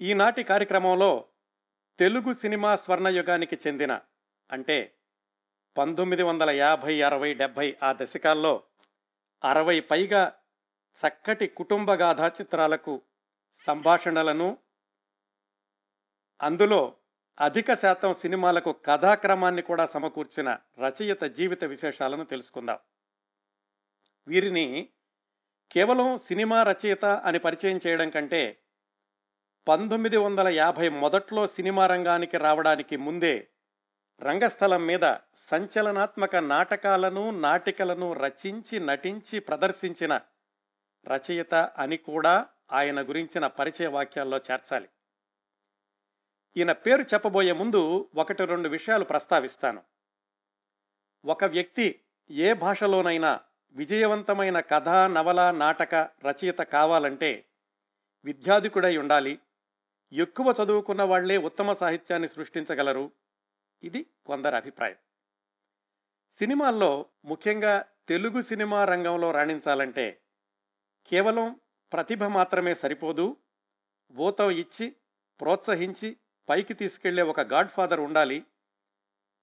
ఈనాటి కార్యక్రమంలో తెలుగు సినిమా స్వర్ణయుగానికి చెందిన అంటే పంతొమ్మిది వందల యాభై అరవై డెబ్భై ఆ దశకాల్లో అరవై పైగా చక్కటి కుటుంబ గాథా చిత్రాలకు సంభాషణలను అందులో అధిక శాతం సినిమాలకు కథాక్రమాన్ని కూడా సమకూర్చిన రచయిత జీవిత విశేషాలను తెలుసుకుందాం. వీరిని కేవలం సినిమా రచయిత అని పరిచయం చేయడం కంటే పంతొమ్మిది వందల యాభై మొదట్లో సినిమా రంగానికి రావడానికి ముందే రంగస్థలం మీద సంచలనాత్మక నాటకాలను నాటికలను రచించి నటించి ప్రదర్శించిన రచయిత అని కూడా ఆయన గురించిన పరిచయ వాక్యాల్లో చేర్చాలి. ఈయన పేరు చెప్పబోయే ముందు ఒకటి రెండు విషయాలు ప్రస్తావిస్తాను. ఒక వ్యక్తి ఏ భాషలోనైనా విజయవంతమైన కథ నవల నాటక రచయిత కావాలంటే విద్యాధికుడై ఉండాలి. ఎక్కువ చదువుకున్న వాళ్ళే ఉత్తమ సాహిత్యాన్ని సృష్టించగలరు? ఇది కొందరి అభిప్రాయం. సినిమాల్లో ముఖ్యంగా తెలుగు సినిమా రంగంలో రాణించాలంటే కేవలం ప్రతిభ మాత్రమే సరిపోదు. ఊతం ఇచ్చి ప్రోత్సహించి పైకి తీసుకెళ్ళే ఒక గాడ్ ఫాదర్ ఉండాలి.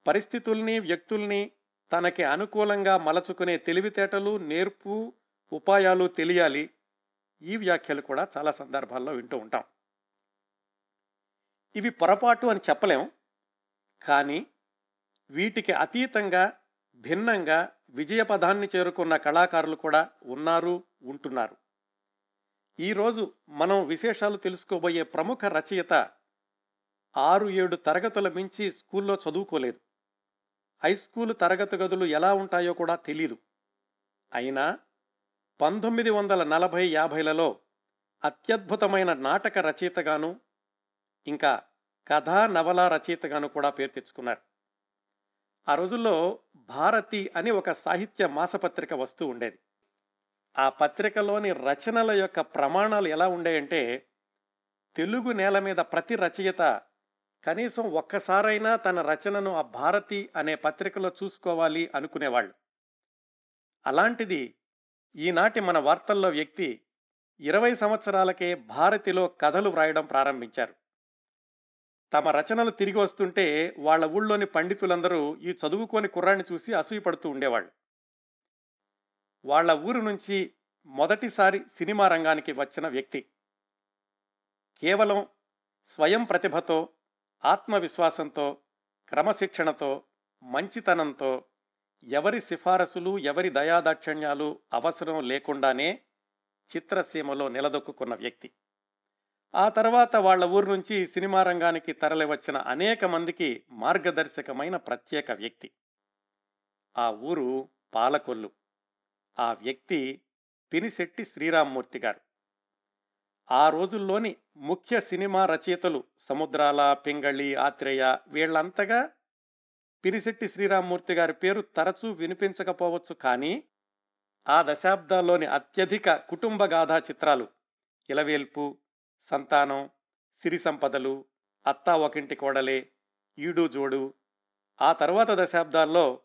పరిస్థితుల్ని వ్యక్తుల్ని తనకి అనుకూలంగా మలచుకునే తెలివితేటలు నేర్పు ఉపాయాలు తెలియాలి. ఈ వ్యాఖ్యలు కూడా చాలా సందర్భాల్లో వింటూ ఉంటాం. ఇవి పొరపాటు అని చెప్పలేం. కానీ వీటికి అతీతంగా భిన్నంగా విజయపదాన్ని చేరుకున్న కళాకారులు కూడా ఉన్నారు ఉంటున్నారు. ఈరోజు మనం విశేషాలు తెలుసుకోబోయే ప్రముఖ రచయిత ఆరు ఏడు తరగతుల మించి స్కూల్లో చదువుకోలేదు. హై స్కూల్ తరగతి గదులు ఎలా ఉంటాయో కూడా తెలీదు. అయినా పంతొమ్మిది వందల నలభై యాభైలలో అత్యద్భుతమైన నాటక రచయితగాను ఇంకా కథా నవల రచయితగాను కూడా పేరు తెచ్చుకున్నారు. ఆ రోజుల్లో భారతి అని ఒక సాహిత్య మాసపత్రిక వస్తూ ఉండేది. ఆ పత్రికలోని రచనల యొక్క ప్రమాణాలు ఎలా ఉండేయంటే తెలుగు నేల మీద ప్రతి రచయిత కనీసం ఒక్కసారైనా తన రచనను ఆ భారతి అనే పత్రికలో చూసుకోవాలి అనుకునేవాళ్ళు. అలాంటిది ఈనాటి మన వార్తల్లో వ్యక్తి ఇరవై సంవత్సరాలకే భారతిలో కథలు వ్రాయడం ప్రారంభించారు. తమ రచనలు తిరిగి వస్తుంటే వాళ్ళ ఊళ్ళోని పండితులందరూ ఈ చదువుకోని కుర్రాన్ని చూసి అసూయపడుతూ ఉండేవాళ్ళు. వాళ్ళ ఊరు నుంచి మొదటిసారి సినిమా రంగానికి వచ్చిన వ్యక్తి. కేవలం స్వయం ప్రతిభతో ఆత్మవిశ్వాసంతో క్రమశిక్షణతో మంచితనంతో ఎవరి సిఫారసులు ఎవరి దయాదాక్షిణ్యాలు అవసరం లేకుండానే చిత్రసీమలో నిలదొక్కున్న వ్యక్తి. ఆ తర్వాత వాళ్ళ ఊరు నుంచి సినిమా రంగానికి తరలివచ్చిన అనేక మందికి మార్గదర్శకమైన ప్రత్యేక వ్యక్తి. ఆ ఊరు పాలకొల్లు. ఆ వ్యక్తి పినిశెట్టి శ్రీరామ్మూర్తి గారు. ఆ రోజుల్లోని ముఖ్య సినిమా రచయితలు సముద్రాల పింగళి ఆత్రేయ వీళ్ళంతగా పినిశెట్టి శ్రీరామ్మూర్తి గారి పేరు తరచూ వినిపించకపోవచ్చు కానీ ఆ దశాబ్దాల్లోని అత్యధిక కుటుంబ గాథా చిత్రాలు ఇలవేల్పు సంతానం సిరి సంపదలు అత్తా ఒకింటి కోడలే ఈడు జోడు. ఆ తర్వాత దశాబ్దాల్లో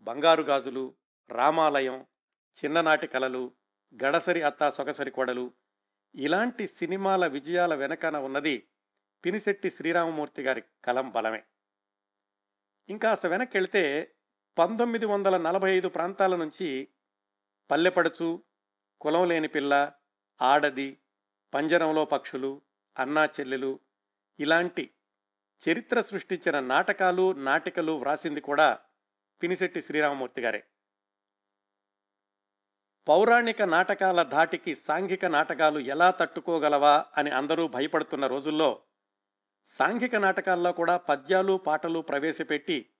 బంగారు గాజులు రామాలయం చిన్ననాటి కలలు గడసరి అత్తా సొగసరి కోడలు. ఇలాంటి సినిమాల విజయాల వెనకన ఉన్నది పినిశెట్టి శ్రీరామమూర్తి గారి కలం బలమే. ఇంకాస్త వెనక్కి వెళితే పంతొమ్మిది వందల నలభై ఐదు ప్రాంతాల నుంచి పల్లెపడుచు కులం లేని పిల్ల ఆడది పంజరంలో పక్షులు అన్నా చెల్లెలు ఇలాంటి చరిత్ర సృష్టించిన నాటకాలు నాటికలు వ్రాసింది కూడా పినిశెట్టి శ్రీరామమూర్తి గారే. పౌరాణిక నాటకాల ధాటికి సాంఘిక నాటకాలు ఎలా తట్టుకోగలవా అని అందరూ భయపడుతున్న రోజుల్లో సాంఘిక నాటకాల్లో కూడా పద్యాలు పాటలు ప్రవేశపెట్టి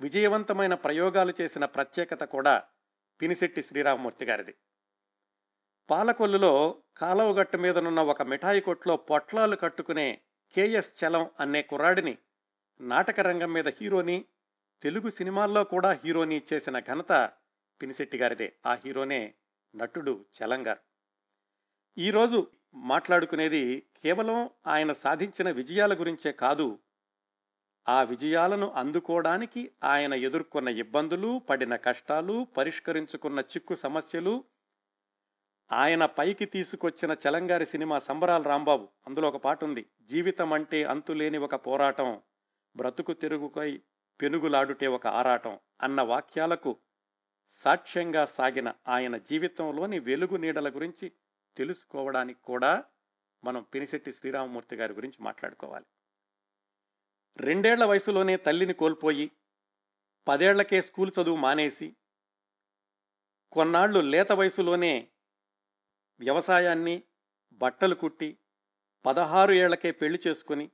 విజయవంతమైన ప్రయోగాలు చేసిన ప్రత్యేకత కూడా పినిశెట్టి శ్రీరామమూర్తి గారిది. పాలకొల్లులో కాలవగట్టు మీదనున్న ఒక మిఠాయి కొట్లో పొట్లాలు కట్టుకునే కేఎస్ చలం అనే కుర్రాడిని నాటక రంగం మీద హీరోని తెలుగు సినిమాల్లో కూడా హీరోని చేసిన ఘనత పినిశెట్టి గారిదే. ఆ హీరోనే నటుడు చలంగారు. ఈరోజు మాట్లాడుకునేది కేవలం ఆయన సాధించిన విజయాల గురించే కాదు ఆ విజయాలను అందుకోవడానికి ఆయన ఎదుర్కొన్న ఇబ్బందులు పడిన కష్టాలు పరిష్కరించుకున్న చిక్కు సమస్యలు ఆయన పైకి తీసుకొచ్చిన చలంగారి సినిమా సంబరాల రాంబాబు. అందులో ఒక పాట ఉంది జీవితం అంటే అంతులేని ఒక పోరాటం బ్రతుకు తిరుగుకై పెనుగులాడుటే ఒక ఆరాటం అన్న వాక్యాలకు సాక్ష్యంగా సాగిన ఆయన జీవితంలోని వెలుగు నీడల గురించి తెలుసుకోవడానికి కూడా మనం పినిశెట్టి శ్రీరామమూర్తి గారి గురించి మాట్లాడుకోవాలి. రెండేళ్ళ వయసులోనే తల్లిని కోల్పోయి పదేళ్ళకే స్కూల్ చదువు మానేసి కొన్నాళ్ళు లేత వయసులోనే వ్యవసాయాన్ని బట్టలు కుట్టి పదహారు ఏళ్ళకే పెళ్ళి చేసుకుని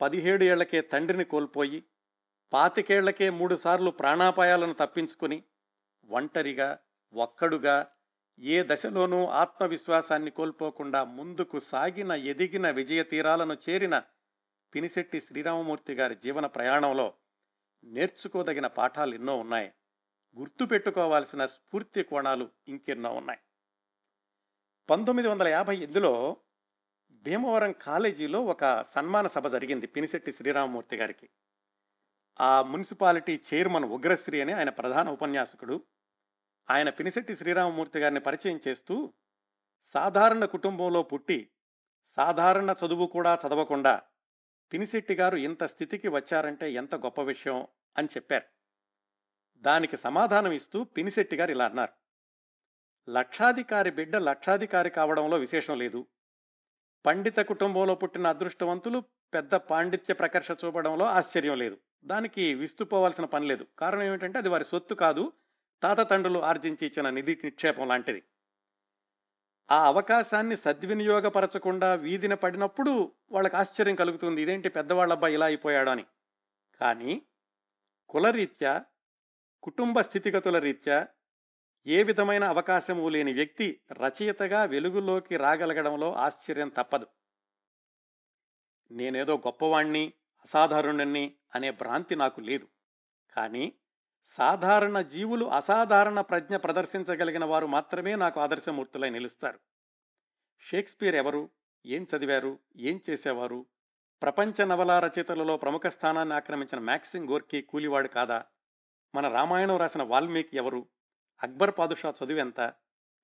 పదిహేడు ఏళ్ళకే తండ్రిని కోల్పోయి పాతికేళ్ళకే మూడుసార్లు ప్రాణాపాయాలను తప్పించుకుని ఒంటరిగా ఒక్కడుగా ఏ దశలోనూ ఆత్మవిశ్వాసాన్ని కోల్పోకుండా ముందుకు సాగిన ఎదిగిన విజయ తీరాలను చేరిన పినిశెట్టి శ్రీరామమూర్తి గారి జీవన ప్రయాణంలో నేర్చుకోదగిన పాఠాలు ఎన్నో ఉన్నాయి. గుర్తుపెట్టుకోవాల్సిన స్ఫూర్తి కోణాలు ఇంకెన్నో ఉన్నాయి. పంతొమ్మిది వందల యాభై ఎనిమిదిలో భీమవరం కాలేజీలో ఒక సన్మాన సభ జరిగింది పినిశెట్టి శ్రీరామమూర్తి గారికి. ఆ మున్సిపాలిటీ చైర్మన్ ఉగ్రశ్రీ అని ఆయన ప్రధాన ఉపన్యాసకుడు. ఆయన పినిశెట్టి శ్రీరామమూర్తి గారిని పరిచయం చేస్తూ సాధారణ కుటుంబంలో పుట్టి సాధారణ చదువు కూడా చదవకుండా పినిశెట్టి గారు ఇంత స్థితికి వచ్చారంటే ఎంత గొప్ప విషయం అని చెప్పారు. దానికి సమాధానం ఇస్తూ పినిశెట్టి గారు ఇలా అన్నారు. లక్షాధికారి బిడ్డ లక్షాధికారి కావడంలో విశేషం లేదు. పండిత కుటుంబంలో పుట్టిన అదృష్టవంతులు పెద్ద పాండిత్య ప్రకర్ష చూపడంలో ఆశ్చర్యం లేదు. దానికి విస్తుపోవాల్సిన పని లేదు. కారణం ఏమిటంటే అది వారి సొత్తు కాదు. తాత తండ్రులు ఆర్జించి ఇచ్చిన నిధి నిక్షేపం లాంటిది. ఆ అవకాశాన్ని సద్వినియోగపరచకుండా వీధిన పడినప్పుడు వాళ్ళకి ఆశ్చర్యం కలుగుతుంది. ఇదేంటి పెద్దవాళ్ళ అబ్బాయి ఇలా అయిపోయాడు అని. కానీ కులరీత్యా కుటుంబ స్థితిగతుల రీత్యా ఏ విధమైన అవకాశము లేని వ్యక్తి రచయితగా వెలుగులోకి రాగలగడంలో ఆశ్చర్యం తప్పదు. నేనేదో గొప్పవాణ్ణి అసాధారణుణ్ణి అనే భ్రాంతి నాకు లేదు. కానీ సాధారణ జీవులు అసాధారణ ప్రజ్ఞ ప్రదర్శించగలిగిన వారు మాత్రమే నాకు ఆదర్శమూర్తులై నిలుస్తారు. షేక్స్పియర్ ఎవరు? ఏం చదివారు? ఏం చేసేవారు? ప్రపంచ నవలా రచయితలలో ప్రముఖ స్థానాన్ని ఆక్రమించిన మ్యాక్సిమ్ గోర్కీ కూలివాడు కాదా? మన రామాయణం రాసిన వాల్మీకి ఎవరు? అక్బర్ పాదుషా చదువెంత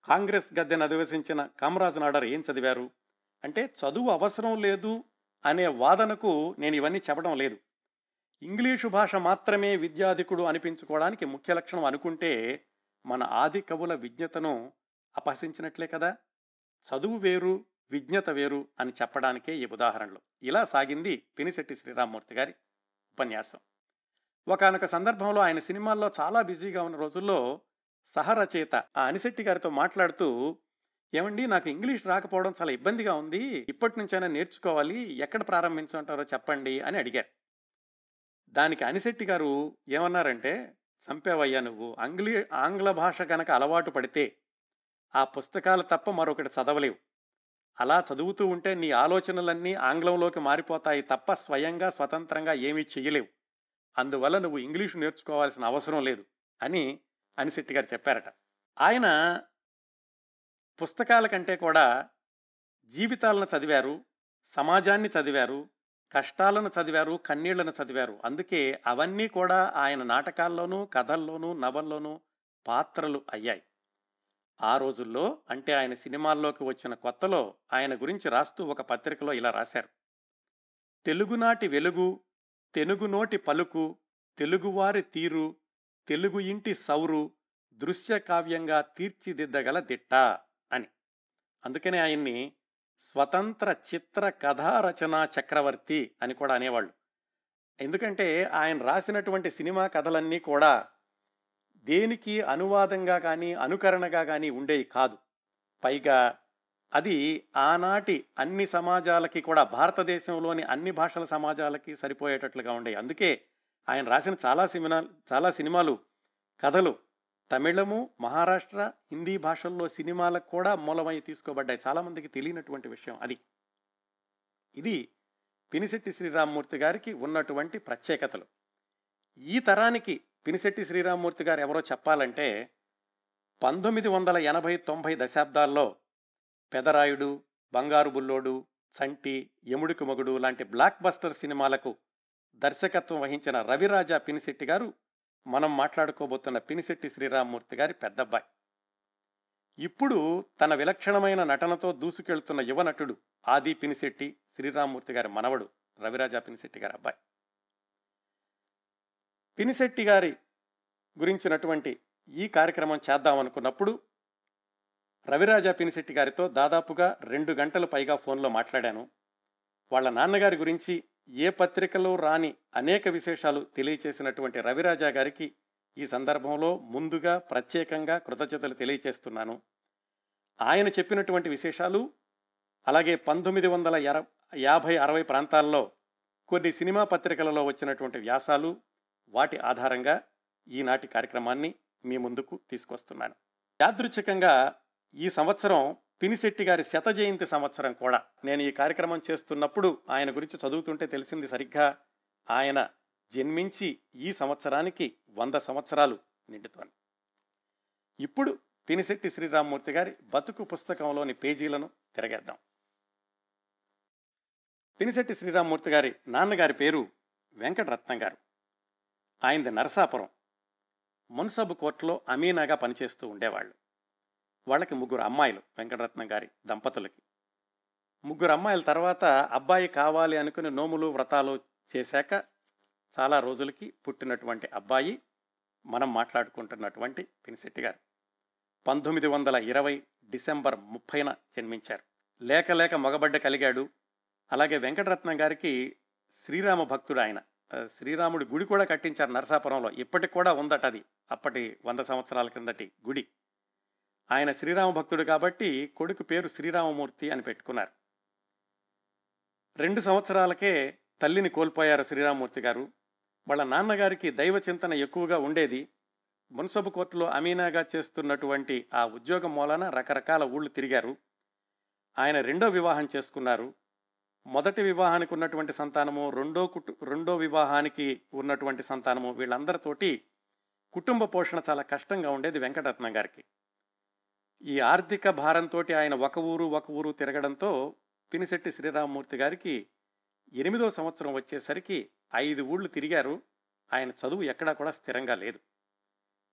కాంగ్రెస్ గద్దెను అధివసించిన కామరాజ్ నాడర్ ఏం చదివారు? అంటే చదువు అవసరం లేదు అనే వాదనకు నేను ఇవన్నీ చెప్పడం లేదు. ఇంగ్లీషు భాష మాత్రమే విద్యాధికుడు అనిపించుకోవడానికి ముఖ్య లక్షణం అనుకుంటే మన ఆది కవుల విజ్ఞతను అపహసించినట్లే కదా? చదువు వేరు విజ్ఞత వేరు అని చెప్పడానికే ఈ ఉదాహరణలు. ఇలా సాగింది పినిశెట్టి శ్రీరామ్మూర్తి గారి ఉపన్యాసం. ఒకనొక సందర్భంలో ఆయన సినిమాల్లో చాలా బిజీగా ఉన్న రోజుల్లో సహరచయిత. ఆ అనిశెట్టి గారితో మాట్లాడుతూ ఏమండి నాకు ఇంగ్లీష్ రాకపోవడం చాలా ఇబ్బందిగా ఉంది. ఇప్పటి నుంచైనా నేర్చుకోవాలి. ఎక్కడ ప్రారంభించుంటారో చెప్పండి అని అడిగారు. దానికి అనిశెట్టి గారు ఏమన్నారంటే చంపేవయ్యా నువ్వు. అంగ్లీ ఆంగ్ల భాష కనుక అలవాటు పడితే ఆ పుస్తకాలు తప్ప మరొకటి చదవలేవు. అలా చదువుతూ ఉంటే నీ ఆలోచనలన్నీ ఆంగ్లంలోకి మారిపోతాయి తప్ప స్వయంగా స్వతంత్రంగా ఏమీ చెయ్యలేవు. అందువల్ల నువ్వు ఇంగ్లీషు నేర్చుకోవాల్సిన అవసరం లేదు అని అనిశెట్టి గారు చెప్పారట. ఆయన పుస్తకాల కంటే కూడా జీవితాలను చదివారు సమాజాన్ని చదివారు కష్టాలను చదివారు కన్నీళ్ళను చదివారు. అందుకే అవన్నీ కూడా ఆయన నాటకాల్లోనూ కథల్లోనూ నవల్లోనూ పాత్రలు అయ్యాయి. ఆ రోజుల్లో అంటే ఆయన సినిమాల్లోకి వచ్చిన కొత్తలో ఆయన గురించి రాస్తూ ఒక పత్రికలో ఇలా రాశారు. తెలుగునాటి వెలుగు తెలుగునోటి పలుకు తెలుగువారి తీరు తెలుగు ఇంటి సౌరు దృశ్య కావ్యంగా తీర్చిదిద్దగల దిట్ట అని. అందుకనే ఆయన్ని స్వతంత్ర చిత్ర కథా రచనా చక్రవర్తి అని కూడా అనేవాళ్ళు. ఎందుకంటే ఆయన రాసినటువంటి సినిమా కథలన్నీ కూడా దేనికి అనువాదంగా కానీ అనుకరణగా కానీ ఉండేవి కాదు. పైగా అది ఆనాటి అన్ని సమాజాలకి కూడా భారతదేశంలోని అన్ని భాషల సమాజాలకి సరిపోయేటట్లుగా ఉండేవి అందుకే ఆయన రాసిన చాలా సినిమా చాలా సినిమాలు కథలు తమిళము మహారాష్ట్ర హిందీ భాషల్లో సినిమాలకు కూడా మూలమై తీసుకోబడ్డాయి. చాలామందికి తెలియనటువంటి విషయం అది. ఇది పినిశెట్టి శ్రీరామ్మూర్తి గారికి ఉన్నటువంటి ప్రత్యేకతలు. ఈ తరానికి పినిశెట్టి శ్రీరామ్మూర్తి గారు ఎవరో చెప్పాలంటే పంతొమ్మిది వందల ఎనభై తొంభై దశాబ్దాల్లో పెదరాయుడు బంగారు బుల్లోడు చంటి ఎముడికి మగుడు లాంటి బ్లాక్ బస్టర్ సినిమాలకు దర్శకత్వం వహించిన రవిరాజా పినిశెట్టి గారు మనం మాట్లాడుకోబోతున్న పినిశెట్టి శ్రీరామ్మూర్తి గారి పెద్దబ్బాయి. ఇప్పుడు తన విలక్షణమైన నటనతో దూసుకెళ్తున్న యువ నటుడు ఆది పినిశెట్టి శ్రీరామ్మూర్తి గారి మనవడు రవిరాజా పినిశెట్టి గారి అబ్బాయి. పినిశెట్టి గారి గురించినటువంటి ఈ కార్యక్రమం చేద్దాం అనుకున్నప్పుడు రవిరాజా పినిశెట్టి గారితో దాదాపుగా రెండు గంటలు పైగా ఫోన్లో మాట్లాడాను. వాళ్ళ నాన్నగారి గురించి ఏ పత్రికలో రాని అనేక విశేషాలు తెలియచేసినటువంటి రవిరాజా గారికి ఈ సందర్భంలో ముందుగా ప్రత్యేకంగా కృతజ్ఞతలు తెలియచేస్తున్నాను. ఆయన చెప్పినటువంటి విశేషాలు అలాగే పంతొమ్మిది వందల ఎర యాభై అరవై ప్రాంతాల్లో కొన్ని సినిమా పత్రికలలో వచ్చినటువంటి వ్యాసాలు వాటి ఆధారంగా ఈనాటి కార్యక్రమాన్ని మీ ముందుకు తీసుకొస్తున్నాను. యాదృచ్ఛికంగా ఈ సంవత్సరం పినిశెట్టి గారి శత జయంతి సంవత్సరం కూడా. నేను ఈ కార్యక్రమం చేస్తున్నప్పుడు ఆయన గురించి చదువుతుంటే తెలిసింది సరిగ్గా. ఆయన జన్మించి ఈ సంవత్సరానికి వంద సంవత్సరాలు నిండుతోంది. ఇప్పుడు పినిశెట్టి శ్రీరామ్మూర్తి గారి బతుకు పుస్తకంలోని పేజీలను తిరగేద్దాం. పినిశెట్టి శ్రీరామ్మూర్తి గారి నాన్నగారి పేరు వెంకటరత్నం గారు. ఆయనది నరసాపురం. మున్సబ్ కోర్టులో అమీనాగా పనిచేస్తూ ఉండేవాళ్ళు. వాళ్ళకి ముగ్గురు అమ్మాయిలు వెంకటరత్నం గారి దంపతులకి. ముగ్గురు అమ్మాయిల తర్వాత అబ్బాయి కావాలి అనుకుని నోములు వ్రతాలు చేశాక చాలా రోజులకి పుట్టినటువంటి అబ్బాయి మనం మాట్లాడుకుంటున్నటువంటి పినిశెట్టి గారు. పంతొమ్మిది వందల ఇరవై డిసెంబర్ ముప్పైన జన్మించారు. లేక లేక మగబడ్డ కలిగాడు. అలాగే వెంకటరత్నం గారికి శ్రీరామ భక్తుడు ఆయన. శ్రీరాముడి గుడి కూడా కట్టించారు నరసాపురంలో. ఇప్పటికి కూడా ఉందట అది. అప్పటి వంద సంవత్సరాల క్రిందటి గుడి. ఆయన శ్రీరామ భక్తుడు కాబట్టి కొడుకు పేరు శ్రీరామమూర్తి అని పెట్టుకున్నారు. రెండు సంవత్సరాలకే తల్లిని కోల్పోయారు శ్రీరామమూర్తి గారు. వాళ్ళ నాన్నగారికి దైవ చింతన ఎక్కువగా ఉండేది. మున్సబు కోర్టులో అమీనాగా చేస్తున్నటువంటి ఆ ఉద్యోగం మూలన రకరకాల ఊళ్ళు తిరిగారు. ఆయన రెండో వివాహం చేసుకున్నారు. మొదటి వివాహానికి ఉన్నటువంటి సంతానము రెండో కుటు రెండో వివాహానికి ఉన్నటువంటి సంతానము వీళ్ళందరితోటి కుటుంబ పోషణ చాలా కష్టంగా ఉండేది వెంకటరత్నం గారికి. ఈ ఆర్థిక భారంతో ఆయన ఒక ఊరు ఒక ఊరు తిరగడంతో పినిశెట్టి శ్రీరామమూర్తి గారికి ఎనిమిదో సంవత్సరం వచ్చేసరికి ఐదు ఊళ్ళు తిరిగారు. ఆయన చదువు ఎక్కడా కూడా స్థిరంగా లేదు.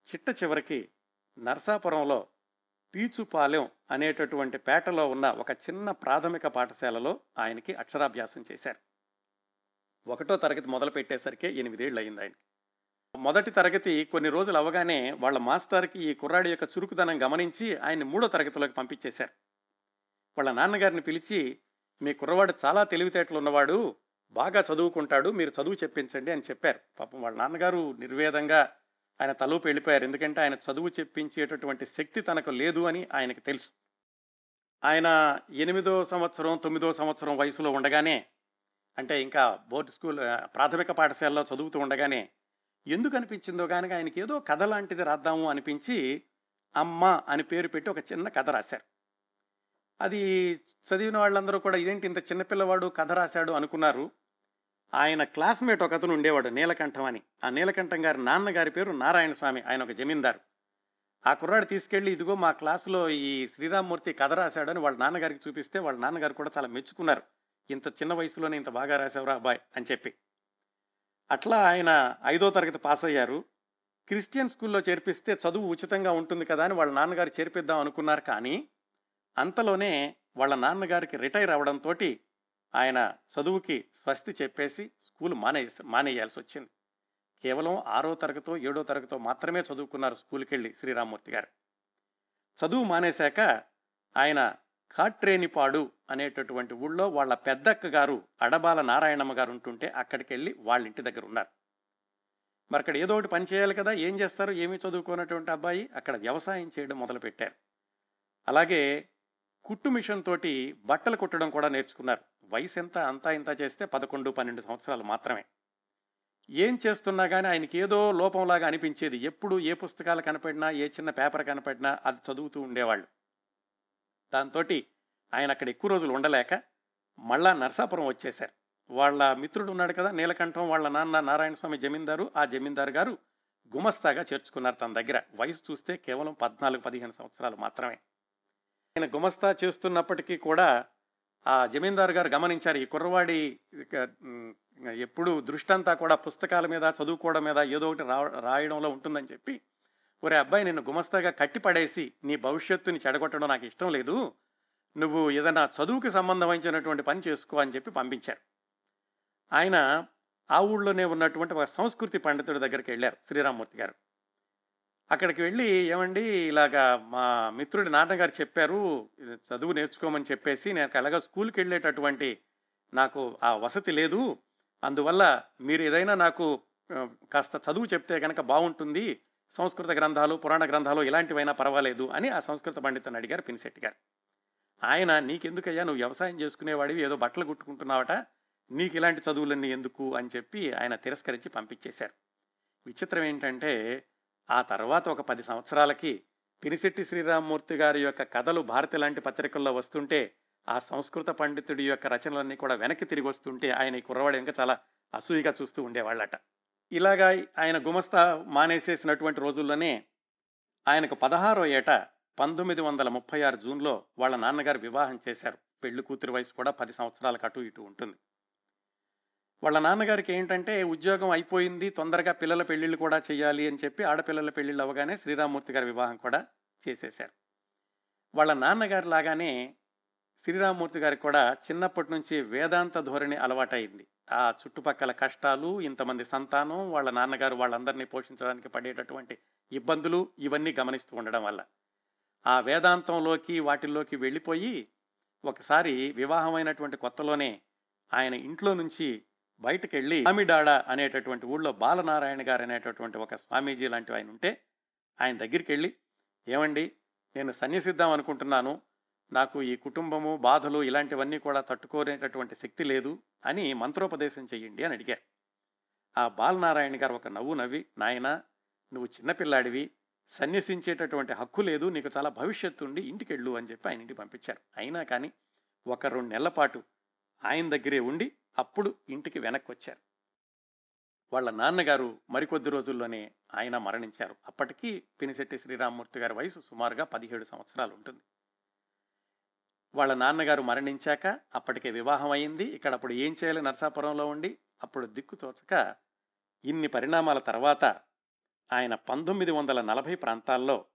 చిట్ట చివరికి నర్సాపురంలో పీచుపాలెం అనేటటువంటి పేటలో ఉన్న ఒక చిన్న ప్రాథమిక పాఠశాలలో ఆయనకి అక్షరాభ్యాసం చేశారు. ఒకటో తరగతి మొదలు పెట్టేసరికి ఎనిమిదేళ్ళు అయింది ఆయనకి. మొదటి తరగతి కొన్ని రోజులు అవగానే వాళ్ళ మాస్టర్కి ఈ కుర్రాడి యొక్క చురుకుదనం గమనించి ఆయన్ని మూడో తరగతిలోకి పంపించేశారు. వాళ్ళ నాన్నగారిని పిలిచి మీ కుర్రవాడు చాలా తెలివితేటలు ఉన్నవాడు బాగా చదువుకుంటాడు మీరు చదువు చెప్పించండి అని చెప్పారు. పాపం వాళ్ళ నాన్నగారు నిర్వేదంగా ఆయన తలూపు వెళ్ళిపోయారు. ఎందుకంటే ఆయన చదువు చెప్పించేటటువంటి శక్తి తనకు లేదు అని ఆయనకు తెలుసు. ఆయన ఎనిమిదో సంవత్సరం తొమ్మిదో సంవత్సరం వయసులో ఉండగానే అంటే ఇంకా బోర్డు స్కూల్ ప్రాథమిక పాఠశాలలో చదువుతూ ఉండగానే ఎందుకు అనిపించిందో కానీ ఆయనకి ఏదో కథ లాంటిది రాద్దాము అనిపించి అమ్మ అని పేరు పెట్టి ఒక చిన్న కథ రాశారు. అది చదివిన వాళ్ళందరూ కూడా ఇదేంటి ఇంత చిన్నపిల్లవాడు కథ రాశాడు అనుకున్నారు. ఆయన క్లాస్మేట్ ఒక అతను ఉండేవాడు నీలకంఠం అని. ఆ నీలకంఠం గారి నాన్నగారి పేరు నారాయణ స్వామి ఆయన ఒక జమీందారు. ఆ కుర్రాడు తీసుకెళ్ళి ఇదిగో మా క్లాసులో ఈ శ్రీరామ్మూర్తి కథ రాశాడని వాళ్ళ నాన్నగారికి చూపిస్తే వాళ్ళ నాన్నగారు కూడా చాలా మెచ్చుకున్నారు. ఇంత చిన్న వయసులోనే ఇంత బాగా రాశావురా అబ్బాయి అని చెప్పి. అట్లా ఆయన ఐదో తరగతి పాస్ అయ్యారు క్రిస్టియన్ స్కూల్లో చేర్పిస్తే చదువు ఉచితంగా ఉంటుంది కదా అని వాళ్ళ నాన్నగారు చేర్పిద్దాం అనుకున్నారు కానీ అంతలోనే వాళ్ళ నాన్నగారికి రిటైర్ అవడంతో ఆయన చదువుకి స్వస్తి చెప్పేసి స్కూల్ మానే మానేయాల్సి వచ్చింది. కేవలం ఆరో తరగతో ఏడో తరగతో మాత్రమే చదువుకున్నారు స్కూల్కి వెళ్ళి శ్రీరామ్మూర్తి గారు. చదువు మానేశాక ఆయన కాట్రేనిపాడు అనేటటువంటి ఊళ్ళో వాళ్ళ పెద్దక్క గారు అడబాల నారాయణమ్మ గారు ఉంటుంటే అక్కడికి వెళ్ళి వాళ్ళ ఇంటి దగ్గర ఉన్నారు. మరి అక్కడ ఏదో ఒకటి పని చేయాలి కదా ఏం చేస్తారు ఏమీ చదువుకున్నటువంటి అబ్బాయి అక్కడ వ్యవసాయం చేయడం మొదలుపెట్టారు. అలాగే కుట్టు మిషన్ తోటి బట్టలు కుట్టడం కూడా నేర్చుకున్నారు. వయసు ఎంత అంతా ఇంత చేస్తే పదకొండు పన్నెండు సంవత్సరాలు మాత్రమే. ఏం చేస్తున్నా కానీ ఆయనకి ఏదో లోపంలాగా అనిపించేది. ఎప్పుడు ఏ పుస్తకాలు కనపడినా ఏ చిన్న పేపర్ కనపడినా అది చదువుతూ ఉండేవాళ్ళు. దాంతో ఆయన అక్కడ ఎక్కువ రోజులు ఉండలేక మళ్ళా నర్సాపురం వచ్చేశారు. వాళ్ళ మిత్రుడు ఉన్నాడు కదా నీలకంఠం వాళ్ళ నాన్న నారాయణ స్వామి జమీందారు ఆ జమీందారు గారు గుమస్తాగా చేర్చుకున్నారు తన దగ్గర. వయసు చూస్తే కేవలం పద్నాలుగు పదిహేను సంవత్సరాలు మాత్రమే. ఆయన గుమస్తా చేస్తున్నప్పటికీ కూడా ఆ జమీందారు గారు గమనించారు ఈ కుర్రవాడి ఎప్పుడు దృష్టంతా కూడా పుస్తకాల మీద చదువుకోవడం మీద ఏదో ఒకటి రా రాయడంలో ఉంటుందని చెప్పి ఒరే అబ్బాయి నిన్ను గుమస్తాగా కట్టి పడేసి నీ భవిష్యత్తుని చెడగొట్టడం నాకు ఇష్టం లేదు. నువ్వు ఏదైనా చదువుకి సంబంధమైనటువంటి పని చేసుకో అని చెప్పి పంపించారు. ఆయన ఆ ఊళ్ళోనే ఉన్నటువంటి ఒక సంస్కృతి పండితుడి దగ్గరికి వెళ్ళారు శ్రీరామ్మూర్తి గారు. అక్కడికి వెళ్ళి ఏమండి ఇలాగా మా మిత్రుడి నాన్నగారు చెప్పారు చదువు నేర్చుకోమని చెప్పేసి నేను అలాగా స్కూల్కి వెళ్ళేటటువంటి నాకు ఆ వసతి లేదు. అందువల్ల మీరు ఏదైనా నాకు కాస్త చదువు చెప్తే కనుక బాగుంటుంది. సంస్కృత గ్రంథాలు పురాణ గ్రంథాలు ఇలాంటివైనా పర్వాలేదు అని ఆ సంస్కృత పండితుని అడిగారు పినిశెట్టి గారు. ఆయన నీకెందుకయ్యా? నువ్వు వ్యవసాయం చేసుకునేవాడివి ఏదో బట్టలు కుట్టుకుంటున్నావట నీకు ఇలాంటి చదువులన్నీ ఎందుకు? అని చెప్పి ఆయన తిరస్కరించి పంపించేశారు. విచిత్రం ఏంటంటే ఆ తర్వాత ఒక పది సంవత్సరాలకి పినిశెట్టి శ్రీరామ్మూర్తి గారి యొక్క కథలు భారతి లాంటి పత్రికల్లో వస్తుంటే ఆ సంస్కృత పండితుడి యొక్క రచనలన్నీ కూడా వెనక్కి తిరిగి వస్తుంటే ఆయన ఈ కుర్రవాడు ఇంకా చాలా అసూయిగా చూస్తూ ఉండేవాళ్ళట. ఇలాగా ఆయన గుమస్తా మానేసేసినటువంటి రోజుల్లోనే ఆయనకు పదహారో ఏట పంతొమ్మిది వందల ముప్పై ఆరు జూన్లో వాళ్ళ నాన్నగారు వివాహం చేశారు. పెళ్ళి కూతురి వయసు కూడా పది సంవత్సరాలకు అటు ఇటు ఉంటుంది. వాళ్ళ నాన్నగారికి ఏంటంటే ఉద్యోగం అయిపోయింది తొందరగా పిల్లల పెళ్ళిళ్ళు కూడా చేయాలి అని చెప్పి ఆడపిల్లల పెళ్ళిళ్ళు అవగానే శ్రీరామ్మూర్తి గారి వివాహం కూడా చేసేశారు. వాళ్ళ నాన్నగారి లాగానే శ్రీరామ్మూర్తి గారికి కూడా చిన్నప్పటి నుంచి వేదాంత ధోరణి అలవాటైంది ఆ చుట్టుపక్కల కష్టాలు ఇంతమంది సంతానం వాళ్ళ నాన్నగారు వాళ్ళందరినీ పోషించడానికి పడేటటువంటి ఇబ్బందులు ఇవన్నీ గమనిస్తూ ఉండడం వల్ల. ఆ వేదాంతంలోకి వాటిల్లోకి వెళ్ళిపోయి ఒకసారి వివాహమైనటువంటి కొత్తలోనే ఆయన ఇంట్లో నుంచి బయటకు వెళ్ళి స్వామిడాడ అనేటటువంటి ఊళ్ళో బాలనారాయణ గారు అనేటటువంటి ఒక స్వామీజీ లాంటి ఆయన ఉంటే ఆయన దగ్గరికి వెళ్ళి ఏమండి నేను సన్యసిద్దాం అనుకుంటున్నాను. నాకు ఈ కుటుంబము బాధలు ఇలాంటివన్నీ కూడా తట్టుకోనేటటువంటి శక్తి లేదు అని మంత్రోపదేశం చెయ్యండి అని అడిగారు. ఆ బాలనారాయణ గారు ఒక నవ్వు నవ్వి నాయనా నువ్వు చిన్నపిల్లాడివి సన్యసించేటటువంటి హక్కు లేదు నీకు చాలా భవిష్యత్తు ఉండి ఇంటికి వెళ్ళు అని చెప్పి ఆయన ఇంటికి పంపించారు. అయినా కానీ ఒక రెండు నెలల పాటు ఆయన దగ్గరే ఉండి అప్పుడు ఇంటికి వెనక్కి వచ్చారు. వాళ్ళ నాన్నగారు మరికొద్ది రోజుల్లోనే ఆయన మరణించారు. అప్పటికి పినిశెట్టి శ్రీరామ్మూర్తి గారి వయసు సుమారుగా పదిహేడు సంవత్సరాలు ఉంటుంది. వాళ్ళ నాన్నగారు మరణించాక అప్పటికే వివాహం అయింది. ఇక్కడ అప్పుడు ఏం చేయాలి? నరసాపురంలో ఉండి అప్పుడు దిక్కు తోచక ఇన్ని పరిణామాల తర్వాత ఆయన పంతొమ్మిది వందల నలభై ప్రాంతాల్లో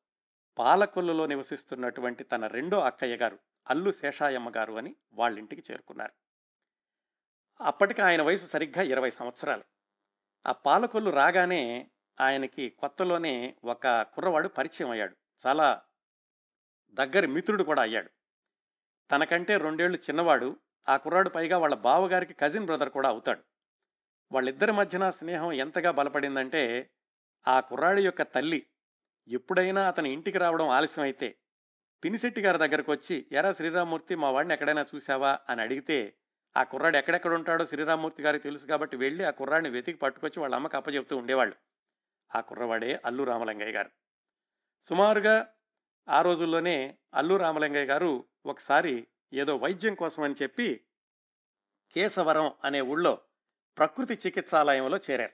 పాలకొల్లులో నివసిస్తున్నటువంటి తన రెండో అక్కయ్య గారు అల్లు శేషాయమ్మ గారు అని వాళ్ళ ఇంటికి చేరుకున్నారు. అప్పటికి ఆయన వయసు సరిగ్గా ఇరవై సంవత్సరాలు. ఆ పాలకొల్లు రాగానే ఆయనకి కొత్తలోనే ఒక కుర్రవాడు పరిచయం అయ్యాడు. చాలా దగ్గరి మిత్రుడు కూడా అయ్యాడు. తనకంటే రెండేళ్ళు చిన్నవాడు ఆ కుర్రాడు పైగా వాళ్ళ బావగారికి కజిన్ బ్రదర్ కూడా అవుతాడు. వాళ్ళిద్దరి మధ్యన స్నేహం ఎంతగా బలపడిందంటే ఆ కుర్రాడి యొక్క తల్లి ఎప్పుడైనా అతని ఇంటికి రావడం ఆలస్యం అయితే పినిశెట్టి గారి దగ్గరకు వచ్చి ఎరా శ్రీరామ్మూర్తి మా వాడిని ఎక్కడైనా చూసావా అని అడిగితే ఆ కుర్రాడు ఎక్కడెక్కడ ఉంటాడో శ్రీరామ్మూర్తి గారికి తెలుసు కాబట్టి వెళ్ళి ఆ కుర్రాడిని వెతికి పట్టుకొచ్చి వాళ్ళ అమ్మకి అప్పచెప్తూ ఉండేవాళ్ళు. ఆ కుర్రవాడే అల్లు రామలింగయ్య గారు. సుమారుగా ఆ రోజుల్లోనే అల్లు రామలింగయ్య గారు ఒకసారి ఏదో వైద్యం కోసమని చెప్పి కేశవరం అనే ఊళ్ళో ప్రకృతి చికిత్సాలయంలో చేరారు.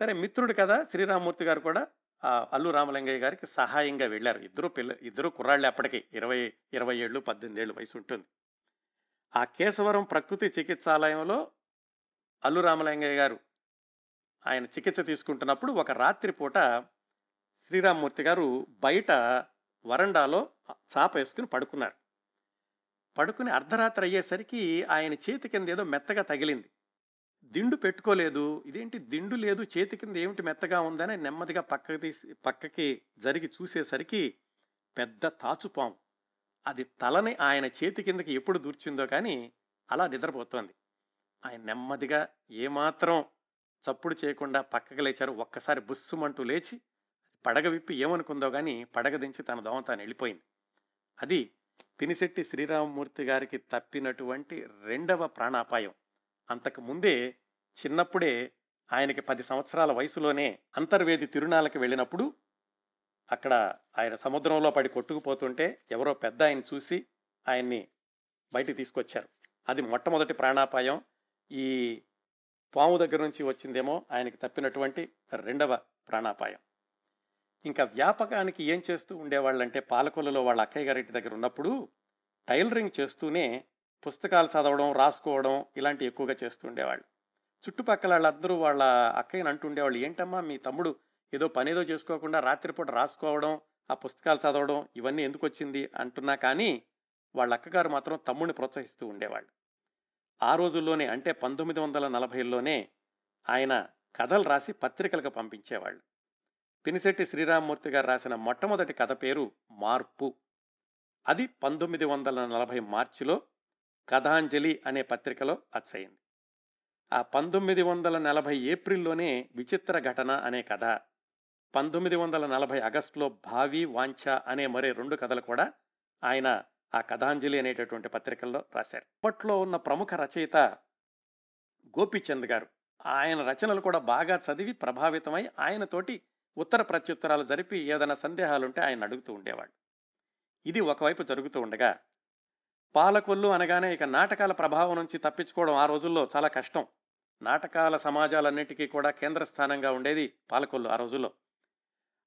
సరే మిత్రుడు కదా శ్రీరామూర్తి గారు కూడా ఆ అల్లు రామలింగయ్య గారికి సహాయంగా వెళ్ళారు. ఇద్దరు పిల్ల ఇద్దరు కుర్రాళ్ళు అప్పటికి ఇరవై ఇరవై ఏళ్ళు పద్దెనిమిది ఏళ్ళు వయసు ఉంటుంది. ఆ కేశవరం ప్రకృతి చికిత్సాలయంలో అల్లు రామలింగయ్య గారు ఆయన చికిత్స తీసుకుంటున్నప్పుడు ఒక రాత్రి పూట శ్రీరామ్మూర్తి గారు బయట వరండాలో చాప వేసుకుని పడుకున్నారు. పడుకుని అర్ధరాత్రి అయ్యేసరికి ఆయన చేతి కింద ఏదో మెత్తగా తగిలింది. దిండు పెట్టుకోలేదు. ఇదేంటి దిండు లేదు? చేతి కింద ఏమిటి మెత్తగా ఉందని నెమ్మదిగా పక్కకి తీసి పక్కకి జరిగి చూసేసరికి పెద్ద తాచుపాము. అది తలని ఆయన చేతి కిందకి ఎప్పుడు దూర్చిందో కానీ అలా నిద్రపోతోంది. ఆయన నెమ్మదిగా ఏమాత్రం చప్పుడు చేయకుండా పక్కకి లేచారు. ఒక్కసారి బుస్సుమంటూ లేచి పడగ విప్పి ఏమనుకుందో కానీ పడగ దించి తన దోమ తాను వెళ్ళిపోయింది. అది పినిశెట్టి శ్రీరామమూర్తి గారికి తప్పినటువంటి రెండవ ప్రాణాపాయం. అంతకు ముందే చిన్నప్పుడే ఆయనకి పది సంవత్సరాల వయసులోనే అంతర్వేది తిరునాళ్ళకి వెళ్ళినప్పుడు అక్కడ ఆయన సముద్రంలో పడి కొట్టుకుపోతుంటే ఎవరో పెద్ద ఆయన చూసి ఆయన్ని బయటికి తీసుకొచ్చారు. అది మొట్టమొదటి ప్రాణాపాయం. ఈ పాము దగ్గర నుంచి వచ్చిందేమో ఆయనకి తప్పినటువంటి రెండవ ప్రాణాపాయం. ఇంకా వ్యాపకానికి ఏం చేస్తూ ఉండేవాళ్ళంటే పాలకొల్లలో వాళ్ళ అక్కయ్య గారింటి దగ్గర ఉన్నప్పుడు టైలరింగ్ చేస్తూనే పుస్తకాలు చదవడం రాసుకోవడం ఇలాంటి ఎక్కువగా చేస్తూ ఉండేవాళ్ళు. చుట్టుపక్కల వాళ్ళందరూ వాళ్ళ అక్కయ్యని అంటుండేవాళ్ళు ఏంటమ్మా మీ తమ్ముడు ఏదో పనేదో చేసుకోకుండా రాత్రిపూట రాసుకోవడం ఆ పుస్తకాలు చదవడం ఇవన్నీ ఎందుకు వచ్చింది? అంటున్నా కానీ వాళ్ళ అక్కగారు మాత్రం తమ్ముడిని ప్రోత్సహిస్తూ ఉండేవాళ్ళు. ఆ రోజుల్లోనే అంటే పంతొమ్మిది వందల నలభైలోనే ఆయన కథలు రాసి పత్రికలకు పంపించేవాళ్ళు. పినిశెట్టి శ్రీరామ్మూర్తి గారు రాసిన మొట్టమొదటి కథ పేరు మార్పు. అది పంతొమ్మిది వందల నలభై మార్చిలో కథాంజలి అనే పత్రికలో అచ్చయింది. ఆ పంతొమ్మిది వందల నలభై ఏప్రిల్లోనే విచిత్ర ఘటన అనే కథ పంతొమ్మిది వందల నలభై ఆగస్టులో భావి వాంఛ అనే మరే రెండు కథలు కూడా ఆయన ఆ కథాంజలి అనేటటువంటి పత్రికల్లో రాశారు. అప్పట్లో ఉన్న ప్రముఖ రచయిత గోపీచంద్ గారు. ఆయన రచనలు కూడా బాగా చదివి ప్రభావితమై ఆయనతోటి ఉత్తర ప్రత్యుత్తరాలు జరిపి ఏదైనా సందేహాలుంటే ఆయన అడుగుతూ ఉండేవాడు. ఇది ఒకవైపు జరుగుతూ ఉండగా పాలకొల్లు అనగానే ఇక నాటకాల ప్రభావం నుంచి తప్పించుకోవడం ఆ రోజుల్లో చాలా కష్టం. నాటకాల సమాజాలన్నిటికీ కూడా కేంద్ర స్థానంగా ఉండేది పాలకొల్లు ఆ రోజుల్లో.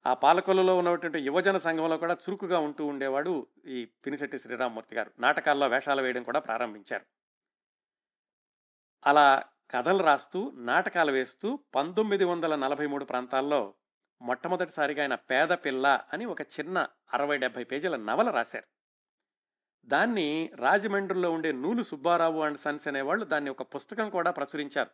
ఆ పాలకొల్లులో ఉన్నటువంటి యువజన సంఘంలో కూడా చురుకుగా ఉంటూ ఉండేవాడు ఈ పినిశెట్టి శ్రీరామ్మూర్తి గారు. నాటకాల్లో వేషాలు వేయడం కూడా ప్రారంభించారు. అలా కథలు రాస్తూ నాటకాలు వేస్తూ పంతొమ్మిది వందల నలభై మూడు ప్రాంతాల్లో మొట్టమొదటిసారిగా ఆయన పేద పిల్ల అని ఒక చిన్న అరవై డెబ్బై పేజీల నవల రాశారు. దాన్ని రాజమండ్రిలో ఉండే నూలు సుబ్బారావు అండ్ సన్స్ అనేవాళ్ళు దాన్ని ఒక పుస్తకం కూడా ప్రచురించారు.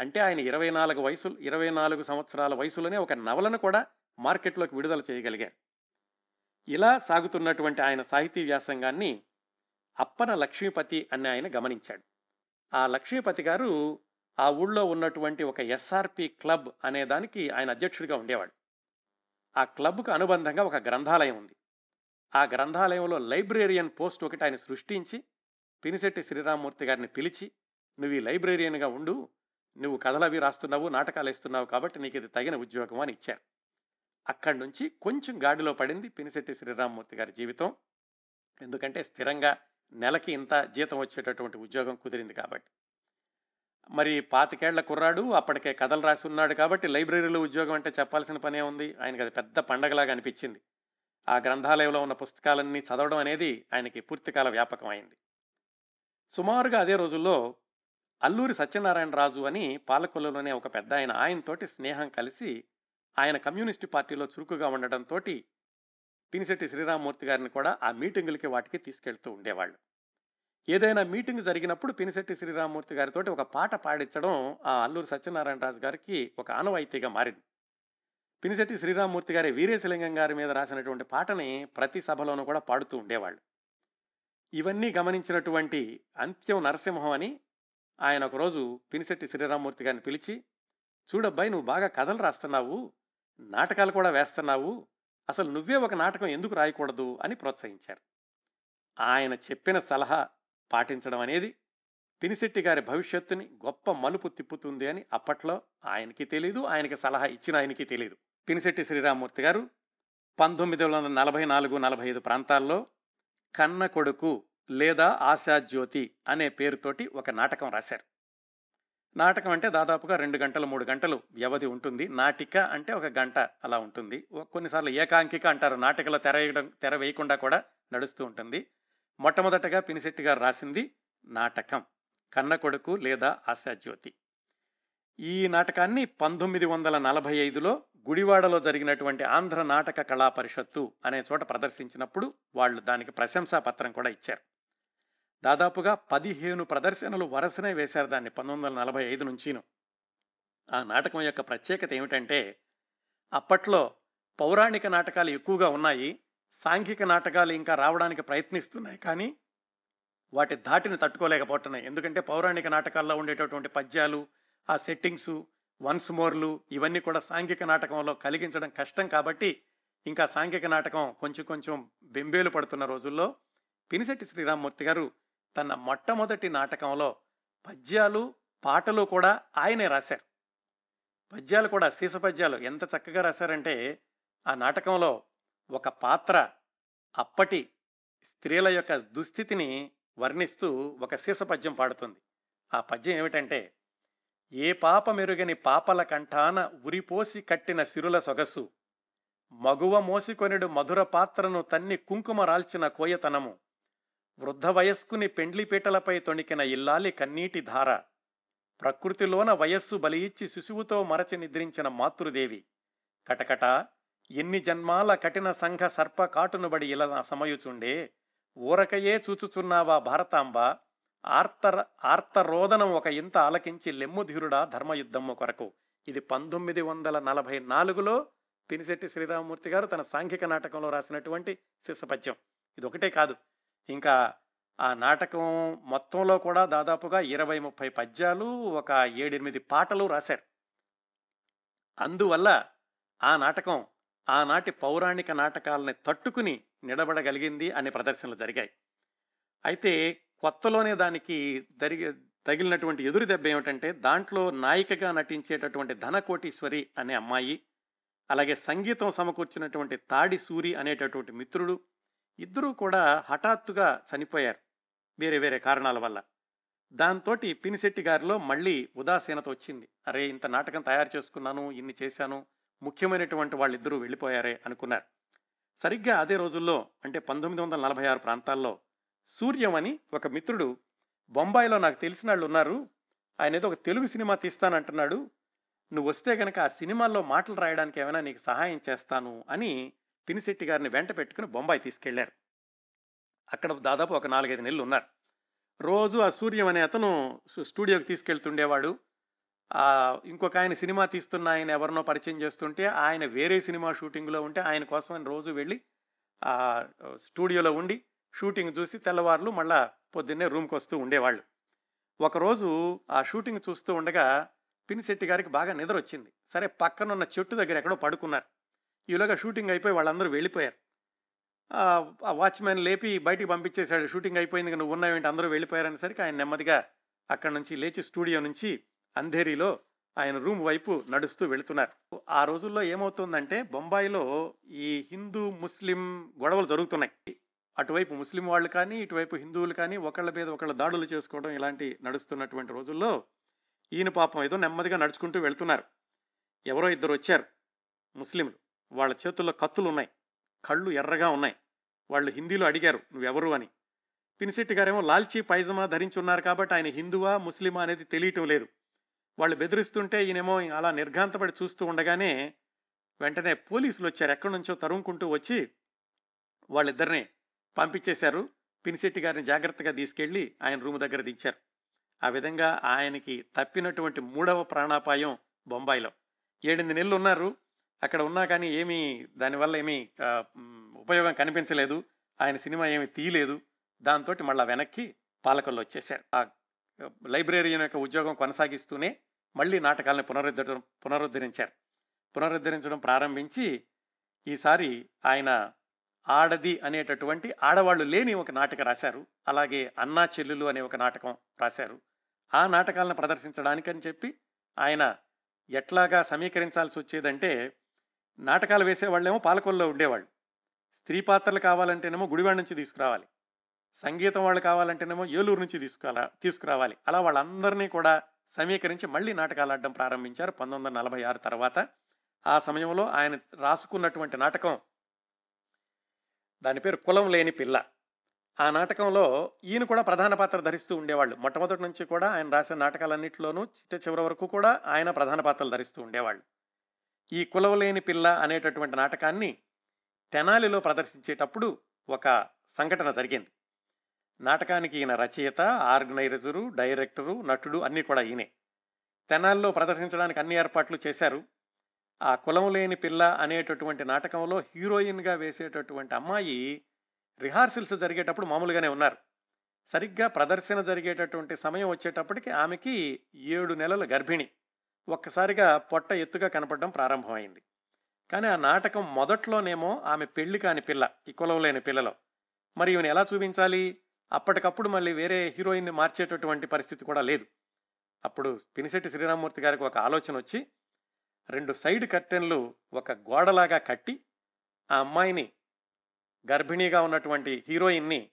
అంటే ఆయన ఇరవై నాలుగు వయసు ఇరవై నాలుగు సంవత్సరాల వయసులోనే ఒక నవలను కూడా మార్కెట్లోకి విడుదల చేయగలిగారు. ఇలా సాగుతున్నటువంటి ఆయన సాహితీ వ్యాసంగాన్ని అప్పన లక్ష్మీపతి అని ఆయన గమనించాడు. ఆ లక్ష్మీపతి గారు ఆ ఊళ్ళో ఉన్నటువంటి ఒక ఎస్ఆర్పి క్లబ్ అనే దానికి ఆయన అధ్యక్షుడిగా ఉండేవాడు. ఆ క్లబ్కు అనుబంధంగా ఒక గ్రంథాలయం ఉంది. ఆ గ్రంథాలయంలో లైబ్రేరియన్ పోస్ట్ ఒకటి ఆయన సృష్టించి పినిశెట్టి శ్రీరామ్మూర్తి గారిని పిలిచి నువ్వు ఈ లైబ్రేరియన్గా ఉండు నువ్వు కథలవి రాస్తున్నావు నాటకాలు వేస్తున్నావు కాబట్టి నీకు ఇది తగిన ఉద్యోగం అని ఇచ్చారు. అక్కడి నుంచి కొంచెం గాడిలో పడింది పినిశెట్టి శ్రీరామ్మూర్తి గారి జీవితం. ఎందుకంటే స్థిరంగా నెలకి ఇంత జీతం వచ్చేటటువంటి ఉద్యోగం కుదిరింది కాబట్టి. మరి పాతికేళ్ళ కుర్రాడు అప్పటికే కథలు రాసి ఉన్నాడు కాబట్టి లైబ్రరీలో ఉద్యోగం అంటే చెప్పాల్సిన పనే ఉంది. ఆయనకి అది పెద్ద పండగలాగా అనిపించింది. ఆ గ్రంథాలయంలో ఉన్న పుస్తకాలన్నీ చదవడం అనేది ఆయనకి పూర్తికాల వ్యాపకం అయింది సుమారుగా అదే రోజుల్లో అల్లూరి సత్యనారాయణ రాజు అని పాలకొల్లులోనే ఒక పెద్ద ఆయన ఆయనతోటి స్నేహం కలిసి ఆయన కమ్యూనిస్టు పార్టీలో చురుకుగా ఉండడంతో పినిశెట్టి శ్రీరామ్మూర్తి గారిని కూడా ఆ మీటింగులకి వాటికి తీసుకెళ్తూ ఉండేవాళ్ళు. ఏదైనా మీటింగ్ జరిగినప్పుడు పినిశెట్టి శ్రీరామూర్తి గారితో ఒక పాట పాడించడం ఆ అల్లూరి సత్యనారాయణ రాజు గారికి ఒక ఆనవాయితీగా మారింది. పినిశెట్టి శ్రీరామూర్తి గారి వీరేశలింగం గారి మీద రాసినటువంటి పాటని ప్రతి సభలోనూ కూడా పాడుతూ ఉండేవాళ్ళు. ఇవన్నీ గమనించినటువంటి అంత్యం నరసింహం అని ఆయన ఒకరోజు పినిశెట్టి శ్రీరామూర్తి గారిని పిలిచి చూడబ్బాయి నువ్వు బాగా కథలు రాస్తున్నావు నాటకాలు కూడా వేస్తున్నావు అసలు నువ్వే ఒక నాటకం ఎందుకు రాయకూడదు? అని ప్రోత్సహించారు. ఆయన చెప్పిన సలహా పాటించడం అనేది పినిశెట్టి గారి భవిష్యత్తుని గొప్ప మలుపు తిప్పుతుంది అని అప్పట్లో ఆయనకి తెలీదు ఆయనకి సలహా ఇచ్చిన ఆయనకి తెలీదు. పినిశెట్టి శ్రీరామూర్తి గారు పంతొమ్మిది వందల నలభై నాలుగు నలభై ఐదు ప్రాంతాల్లో కన్న కొడుకు లేదా ఆశాజ్యోతి అనే పేరుతోటి ఒక నాటకం రాశారు. నాటకం అంటే దాదాపుగా రెండు గంటలు మూడు గంటలు వ్యవధి ఉంటుంది. నాటిక అంటే ఒక గంట అలా ఉంటుంది. కొన్నిసార్లు ఏకాంకిక అంటారు. నాటికలో తెర వేయడం తెర వేయకుండా కూడా నడుస్తూ ఉంటుంది. మొట్టమొదటగా పినిశెట్టి గారు రాసింది నాటకం కన్న కొడుకు లేదా ఆశాజ్యోతి. ఈ నాటకాన్ని పంతొమ్మిది వందల నలభై ఐదులో గుడివాడలో జరిగినటువంటి ఆంధ్ర నాటక కళా పరిషత్తు అనే చోట ప్రదర్శించినప్పుడు వాళ్ళు దానికి ప్రశంసా పత్రం కూడా ఇచ్చారు. దాదాపుగా పదిహేను ప్రదర్శనలు వరుసనే వేశారు దాన్ని పంతొమ్మిది వందల నలభై ఐదు నుంచిను. ఆ నాటకం యొక్క ప్రత్యేకత ఏమిటంటే అప్పట్లో పౌరాణిక నాటకాలు ఎక్కువగా ఉన్నాయి సాంఘిక నాటకాలు ఇంకా రావడానికి ప్రయత్నిస్తున్నాయి కానీ వాటి ధాటిని తట్టుకోలేకపోతున్నాయి. ఎందుకంటే పౌరాణిక నాటకాల్లో ఉండేటటువంటి పద్యాలు ఆ సెట్టింగ్సు వన్స్ మోర్లు ఇవన్నీ కూడా సాంఘిక నాటకంలో కలిగించడం కష్టం కాబట్టి ఇంకా సాంఘిక నాటకం కొంచెం కొంచెం బెంబేలు పడుతున్న రోజుల్లో పినిశెట్టి శ్రీరామ్మూర్తి గారు తన మొట్టమొదటి నాటకంలో పద్యాలు పాటలు కూడా ఆయనే రాశారు. పద్యాలు కూడా సీస పద్యాలు. ఎంత చక్కగా రాశారంటే ఆ నాటకంలో ఒక పాత్ర అప్పటి స్త్రీల యొక్క దుస్థితిని వర్ణిస్తూ ఒక సీస పద్యం పాడుతుంది. ఆ పద్యం ఏమిటంటే ఏ పాప మెరుగని పాపల కంఠాన ఉరిపోసి కట్టిన సిరుల సొగసు మగువ మోసికొనిడు మధుర పాత్రను తన్ని కుంకుమ రాల్చిన కోయతనము వృద్ధ వయస్కుని పెండ్లిపీటలపై తొణికిన ఇల్లాలి కన్నీటి ధార ప్రకృతిలోన వయస్సు బలియిచ్చి శిశువుతో మరచి నిద్రించిన మాతృదేవి కటకట ఎన్ని జన్మాల కఠిన సంఘ సర్ప కాటునుబడి ఇలా సమయుచుండే ఊరకయే చూచుచున్నావా భారతాంబ? ఆర్తర ఆర్తరోదనం ఒక ఇంత ఆలకించి లెమ్ముధీరుడా ధర్మయుద్ధము కొరకు. ఇది పంతొమ్మిది వందల నలభై నాలుగులో పినిశెట్టి శ్రీరామమూర్తి గారు తన సాంఘిక నాటకంలో రాసినటువంటి శిశపద్యం. ఇది ఒకటే కాదు ఇంకా ఆ నాటకం మొత్తంలో కూడా దాదాపుగా ఇరవై ముప్పై పద్యాలు ఒక ఏడెనిమిది పాటలు రాశారు. అందువల్ల ఆ నాటకం ఆనాటి పౌరాణిక నాటకాలని తట్టుకుని నిలబడగలిగింది అనే ప్రదర్శనలు జరిగాయి. అయితే కొత్తలోనే దానికి జరిగే తగిలినటువంటి ఎదురు దెబ్బ ఏమిటంటే దాంట్లో నాయికగా నటించేటటువంటి ధనకోటీశ్వరి అనే అమ్మాయి అలాగే సంగీతం సమకూర్చినటువంటి తాడి సూరి అనేటటువంటి మిత్రుడు ఇద్దరూ కూడా హఠాత్తుగా చనిపోయారు వేరే వేరే కారణాల వల్ల. దాంతో పినిశెట్టి గారిలో మళ్ళీ ఉదాసీనత వచ్చింది. అరే ఇంత నాటకం తయారు చేసుకున్నాను ఇన్ని చేశాను ముఖ్యమైనటువంటి వాళ్ళిద్దరూ వెళ్ళిపోయారే అనుకున్నారు. సరిగ్గా అదే రోజుల్లో అంటే పంతొమ్మిది వందల నలభై ఆరు ప్రాంతాల్లో సూర్యం అని ఒక మిత్రుడు బొంబాయిలో నాకు తెలిసిన వాళ్ళు ఉన్నారు. ఆయన ఏదో ఒక తెలుగు సినిమా తీస్తానంటున్నాడు. నువ్వు వస్తే కనుక ఆ సినిమాల్లో మాటలు రాయడానికి ఏమైనా నీకు సహాయం చేస్తాను అని పినిశెట్టి గారిని వెంట పెట్టుకుని బొంబాయి తీసుకెళ్ళారు. అక్కడ దాదాపు ఒక నాలుగైదు నెలలు ఉన్నారు. రోజు ఆ సూర్యం అనే అతను స్టూడియోకి తీసుకెళ్తుండేవాడు. ఇంకొక ఆయన సినిమా తీస్తున్న ఆయన ఎవరినో పరిచయం చేస్తుంటే ఆయన వేరే సినిమా షూటింగ్లో ఉంటే ఆయన కోసం ఆయన రోజు వెళ్ళి ఆ స్టూడియోలో ఉండి షూటింగ్ చూసి తెల్లవారులు మళ్ళా పొద్దున్నే రూమ్కి వస్తూ ఉండేవాళ్ళు. ఒకరోజు ఆ షూటింగ్ చూస్తూ ఉండగా పినిశెట్టి గారికి బాగా నిద్ర వచ్చింది సరే పక్కనున్న చెట్టు దగ్గర ఎక్కడో పడుకున్నారు. ఈలోగా షూటింగ్ అయిపోయి వాళ్ళందరూ వెళ్ళిపోయారు. ఆ వాచ్మెన్ లేపి బయటికి పంపించేశాడు. షూటింగ్ అయిపోయింది నువ్వు ఉన్నావేంటి అందరూ వెళ్ళిపోయారనేసరికి ఆయన నెమ్మదిగా అక్కడ నుంచి లేచి స్టూడియో నుంచి అంధేరిలో ఆయన రూమ్ వైపు నడుస్తూ వెళుతున్నారు. ఆ రోజుల్లో ఏమవుతుందంటే బొంబాయిలో ఈ హిందూ ముస్లిం గొడవలు జరుగుతున్నాయి. అటువైపు ముస్లిం వాళ్ళు కానీ ఇటువైపు హిందువులు కానీ ఒకళ్ళ మీద ఒకళ్ళ దాడులు చేసుకోవడం ఇలాంటి నడుస్తున్నటువంటి రోజుల్లో ఈయన పాపం ఏదో నెమ్మదిగా నడుచుకుంటూ వెళ్తున్నారు. ఎవరో ఇద్దరు వచ్చారు. ముస్లింలు. వాళ్ళ చేతుల్లో కత్తులు ఉన్నాయి. కళ్ళు ఎర్రగా ఉన్నాయి. వాళ్ళు హిందీలో అడిగారు నువ్వెవరు? అని. పినిశెట్టి గారేమో లాల్చీ పైజమా ధరించి ఉన్నారు కాబట్టి ఆయన హిందువా ముస్లిమా అనేది తెలియటం లేదు. వాళ్ళు బెదిరిస్తుంటే ఈయనేమో అలా నిర్ఘాంతపడి చూస్తూ ఉండగానే వెంటనే పోలీసులు వచ్చారు ఎక్కడి నుంచో తరుముకుంటూ వచ్చి వాళ్ళిద్దరిని పంపించేశారు. పినిశెట్టి గారిని జాగ్రత్తగా తీసుకెళ్ళి ఆయన రూమ్ దగ్గర దించారు. ఆ విధంగా ఆయనకి తప్పినటువంటి మూడవ ప్రాణాపాయం బొంబాయిలో. ఏడెనిమిది నెలలు ఉన్నారు అక్కడ ఉన్నా కానీ ఏమీ దానివల్ల ఏమీ ఉపయోగం కనిపించలేదు. ఆయన సినిమా ఏమీ తీయలేదు. దాంతో మళ్ళీ వెనక్కి పాలకొల్లు వచ్చేశారు. ఆ లైబ్రేరియన్ యొక్క ఉద్యోగం కొనసాగిస్తూనే మళ్ళీ నాటకాలను పునరుద్ధరించడం పునరుద్ధరించారు. పునరుద్ధరించడం ప్రారంభించి ఈసారి ఆయన ఆడది అనేటటువంటి ఆడవాళ్ళు లేని ఒక నాటకం రాశారు. అలాగే అన్నా చెల్లులు అనే ఒక నాటకం రాశారు. ఆ నాటకాలను ప్రదర్శించడానికని చెప్పి ఆయన ఎట్లాగా సమీకరించాల్సి వచ్చేదంటే నాటకాలు వేసేవాళ్ళేమో పాలకొల్లో ఉండేవాళ్ళు. స్త్రీ పాత్రలు కావాలంటేనేమో గుడివాడ నుంచి తీసుకురావాలి. సంగీతం వాళ్ళు కావాలంటేనేమో ఏలూరు నుంచి తీసుకురా తీసుకురావాలి. అలా వాళ్ళందరినీ కూడా సమీకరించి మళ్ళీ నాటకాలు ఆడడం ప్రారంభించారు పంతొమ్మిది వందల నలభై ఆరు తర్వాత. ఆ సమయంలో ఆయన రాసుకున్నటువంటి నాటకం దాని పేరు కులం లేని పిల్ల. ఆ నాటకంలో ఈయన కూడా ప్రధాన పాత్ర ధరిస్తూ ఉండేవాళ్ళు. మొట్టమొదటి నుంచి కూడా ఆయన రాసిన నాటకాలన్నింటిలోనూ చిట్ట చివరి వరకు కూడా ఆయన ప్రధాన పాత్రలు ధరిస్తూ ఉండేవాళ్ళు. ఈ కులం లేని పిల్ల అనేటటువంటి నాటకాన్ని తెనాలిలో ప్రదర్శించేటప్పుడు ఒక సంఘటన జరిగింది. నాటకానికి ఈయన రచయిత ఆర్గనైజరు డైరెక్టరు నటుడు అన్నీ కూడా ఈయనే. తెనాల్లో ప్రదర్శించడానికి అన్ని ఏర్పాట్లు చేశారు. ఆ కులం లేని పిల్ల అనేటటువంటి నాటకంలో హీరోయిన్గా వేసేటటువంటి అమ్మాయి రిహార్సల్స్ జరిగేటప్పుడు మామూలుగానే ఉన్నారు. సరిగ్గా ప్రదర్శన జరిగేటటువంటి సమయం వచ్చేటప్పటికి ఆమెకి ఏడు నెలల గర్భిణి. ఒక్కసారిగా పొట్ట ఎత్తుగా కనపడడం ప్రారంభమైంది. కానీ ఆ నాటకం మొదట్లోనేమో ఆమె పెళ్ళి కాని పిల్ల ఈ కులం లేని పిల్లలో. మరి ఈమెను ఎలా చూపించాలి? అప్పటికప్పుడు మళ్ళీ వేరే హీరోయిన్ని మార్చేటటువంటి పరిస్థితి కూడా లేదు. అప్పుడు పినిశెట్టి శ్రీరామూర్తి గారికి ఒక ఆలోచన వచ్చి రెండు సైడ్ కర్టెన్లు ఒక గోడలాగా కట్టి ఆ అమ్మాయిని గర్భిణీగా ఉన్నటువంటి హీరోయిన్ని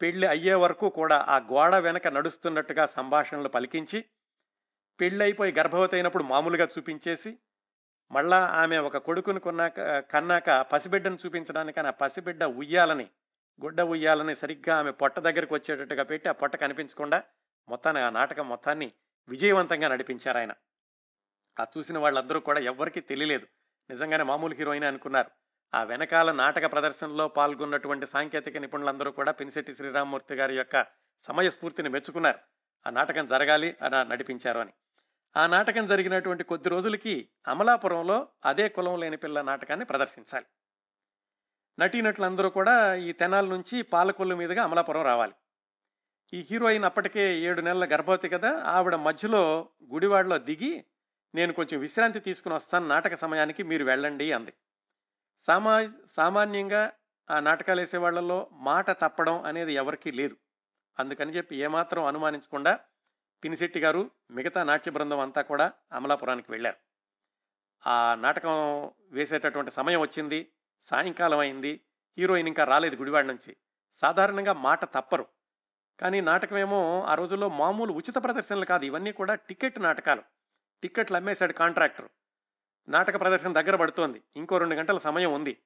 పెళ్ళి అయ్యే వరకు కూడా ఆ గోడ వెనక నడుస్తున్నట్టుగా సంభాషణలు పలికించి పెళ్ళైపోయి గర్భవతి అయినప్పుడు మామూలుగా చూపించేసి మళ్ళా ఆమె ఒక కొడుకుని కొన్నాక కన్నాక పసిబిడ్డను చూపించడానికి ఆ పసిబిడ్డ ఉయ్యాలని గుడ్డ ఉయ్యాలని సరిగ్గా ఆమె పొట్ట దగ్గరికి వచ్చేటట్టుగా పెట్టి ఆ పొట్ట కనిపించకుండా మొత్తాన్ని ఆ నాటకం మొత్తాన్ని విజయవంతంగా నడిపించారు ఆయన. ఆ చూసిన వాళ్ళందరూ కూడా ఎవ్వరికీ తెలియలేదు. నిజంగానే మామూలు హీరోయిన్ అనుకున్నారు. ఆ వెనకాల నాటక ప్రదర్శనలో పాల్గొన్నటువంటి సాంకేతిక నిపుణులందరూ కూడా పినిశెట్టి శ్రీరామమూర్తి గారి యొక్క సమయస్ఫూర్తిని మెచ్చుకున్నారు. ఆ నాటకం జరగాలి అని నడిపించారు అని. ఆ నాటకం జరిగినటువంటి కొద్ది రోజులకి అమలాపురంలో అదే కులం లేని పిల్ల నాటకాన్ని ప్రదర్శించాలి. నటీనటులందరూ కూడా ఈ తెనాల నుంచి పాలకొల్లు మీదుగా అమలాపురం రావాలి. ఈ హీరోయిన్ అప్పటికే ఏడు నెలల గర్భవతి కదా ఆవిడ మధ్యలో గుడివాడలో దిగి నేను కొంచెం విశ్రాంతి తీసుకుని వస్తాను నాటక సమయానికి మీరు వెళ్ళండి అంది. సామా సామాన్యంగా ఆ నాటకాలు వేసే వాళ్ళలో మాట తప్పడం అనేది ఎవరికీ లేదు. అందుకని చెప్పి ఏమాత్రం అనుమానించకుండా పినిశెట్టి గారు మిగతా నాట్య బృందం అంతా కూడా అమలాపురానికి వెళ్ళారు. ఆ నాటకం వేసేటటువంటి సమయం వచ్చింది. సాయంకాలం అయింది. హీరోయిన్ ఇంకా రాలేదు గుడివాడ నుంచి. సాధారణంగా మాట తప్పరు. కానీ నాటకమేమో ఆ రోజుల్లో మామూలు ఉచిత ప్రదర్శనలు కాదు. ఇవన్నీ కూడా టికెట్ నాటకాలు. టికెట్లు అమ్మేశాడు కాంట్రాక్టర్. నాటక ప్రదర్శన దగ్గర పడుతోంది. ఇంకో రెండు గంటల సమయం ఉంది.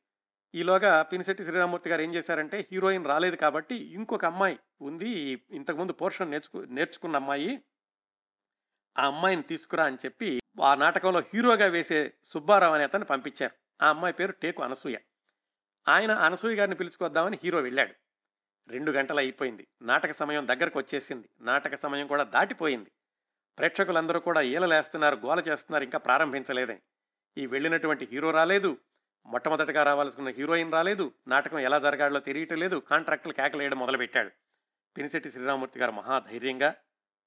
ఈలోగా పినిశెట్టి శ్రీరామూర్తి గారు ఏం చేశారంటే హీరోయిన్ రాలేదు కాబట్టి ఇంకొక అమ్మాయి ఉంది. ఇంతకుముందు పోర్షన్ నేర్చుకు నేర్చుకున్న అమ్మాయి. ఆ అమ్మాయిని తీసుకురా అని చెప్పి ఆ నాటకంలో హీరోగా వేసే సుబ్బారావు అనే అతన్ని పంపించారు. ఆ అమ్మాయి పేరు టేకు అనసూయ. ఆయన అనసూయ గారిని పిలుచుకొద్దామని హీరో వెళ్ళాడు. రెండు గంటలు అయిపోయింది. నాటక సమయం దగ్గరకు వచ్చేసింది. నాటక సమయం కూడా దాటిపోయింది. ప్రేక్షకులందరూ కూడా ఈలలేస్తున్నారు గోల చేస్తున్నారు ఇంకా ప్రారంభించలేదని. ఈ వెళ్ళినటువంటి హీరో రాలేదు. మొట్టమొదటిగా రావాల్సిన హీరోయిన్ రాలేదు. నాటకం ఎలా జరగాలో తెలియటం లేదు. కాంట్రాక్టులు కేకలేయడం మొదలుపెట్టాడు. పినిశెట్టి శ్రీరామూర్తి గారు మహాధైర్యంగా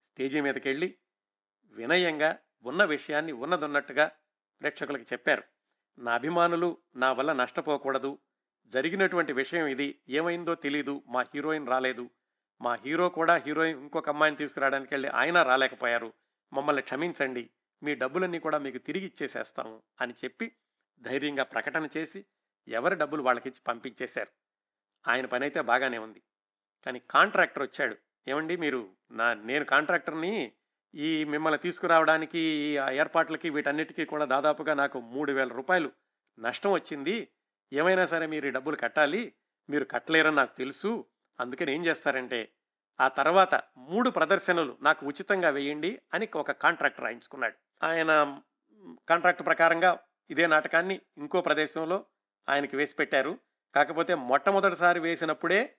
స్టేజీ మీదకి వెళ్ళి వినయంగా ఉన్న విషయాన్ని ఉన్నదున్నట్టుగా ప్రేక్షకులకు చెప్పారు. నా అభిమానులు నా వల్ల నష్టపోకూడదు. జరిగినటువంటి విషయం ఇది. ఏమైందో తెలీదు. మా హీరోయిన్ రాలేదు. మా హీరో కూడా హీరోయిన్ ఇంకొక అమ్మాయిని తీసుకురావడానికి వెళ్ళి ఆయన రాలేకపోయారు. మమ్మల్ని క్షమించండి. మీ డబ్బులన్నీ కూడా మీకు తిరిగి ఇచ్చేసేస్తాము అని చెప్పి ధైర్యంగా ప్రకటన చేసి ఎవరి డబ్బులు వాళ్ళకిచ్చి పంపించేశారు. ఆయన పని అయితే బాగానే ఉంది. కానీ కాంట్రాక్టర్ వచ్చాడు. ఏమండి మీరు నా నేను కాంట్రాక్టర్ని ఈ మిమ్మల్ని తీసుకురావడానికి ఈ ఏర్పాట్లకి వీటన్నిటికీ కూడా దాదాపుగా నాకు మూడు వేల రూపాయలు నష్టం వచ్చింది. ఏమైనా సరే మీరు ఈ డబ్బులు కట్టాలి. మీరు కట్టలేరని నాకు తెలుసు. అందుకని ఏం చేస్తారంటే ఆ తర్వాత మూడు ప్రదర్శనలు నాకు ఉచితంగా వేయండి అని ఒక కాంట్రాక్ట్ రాయించుకున్నాడు. ఆయన కాంట్రాక్ట్ ప్రకారంగా ఇదే నాటకాన్ని ఇంకో ప్రదేశంలో ఆయనకి వేసి పెట్టారు. కాకపోతే మొట్టమొదటిసారి వేసినప్పుడే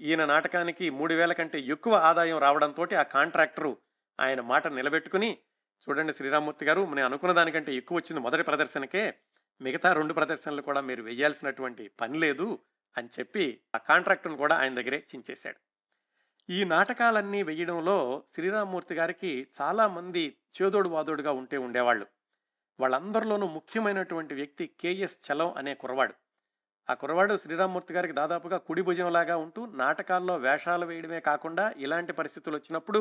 ఈయన నాటకానికి మూడు వేల కంటే ఎక్కువ ఆదాయం రావడంతో ఆ కాంట్రాక్టరు ఆయన మాట నిలబెట్టుకుని చూడండి శ్రీరామూర్తి గారు నేను అనుకున్న దానికంటే ఎక్కువ వచ్చింది మొదటి ప్రదర్శనకే మిగతా రెండు ప్రదర్శనలు కూడా మీరు వేయాల్సినటువంటి పని లేదు అని చెప్పి ఆ కాంట్రాక్టును కూడా ఆయన దగ్గరే చించేశాడు. ఈ నాటకాలన్నీ వేయడంలో శ్రీరామూర్తి గారికి చాలామంది చేదోడు వాదోడుగా ఉంటే ఉండేవాళ్ళు. వాళ్ళందరిలోనూ ముఖ్యమైనటువంటి వ్యక్తి కేఎస్ చలం అనే కురవాడు ఆ కురవాడు శ్రీరామూర్తి గారికి దాదాపుగా కుడి భుజంలాగా ఉంటూ నాటకాల్లో వేషాలు వేయడమే కాకుండా ఇలాంటి పరిస్థితులు వచ్చినప్పుడు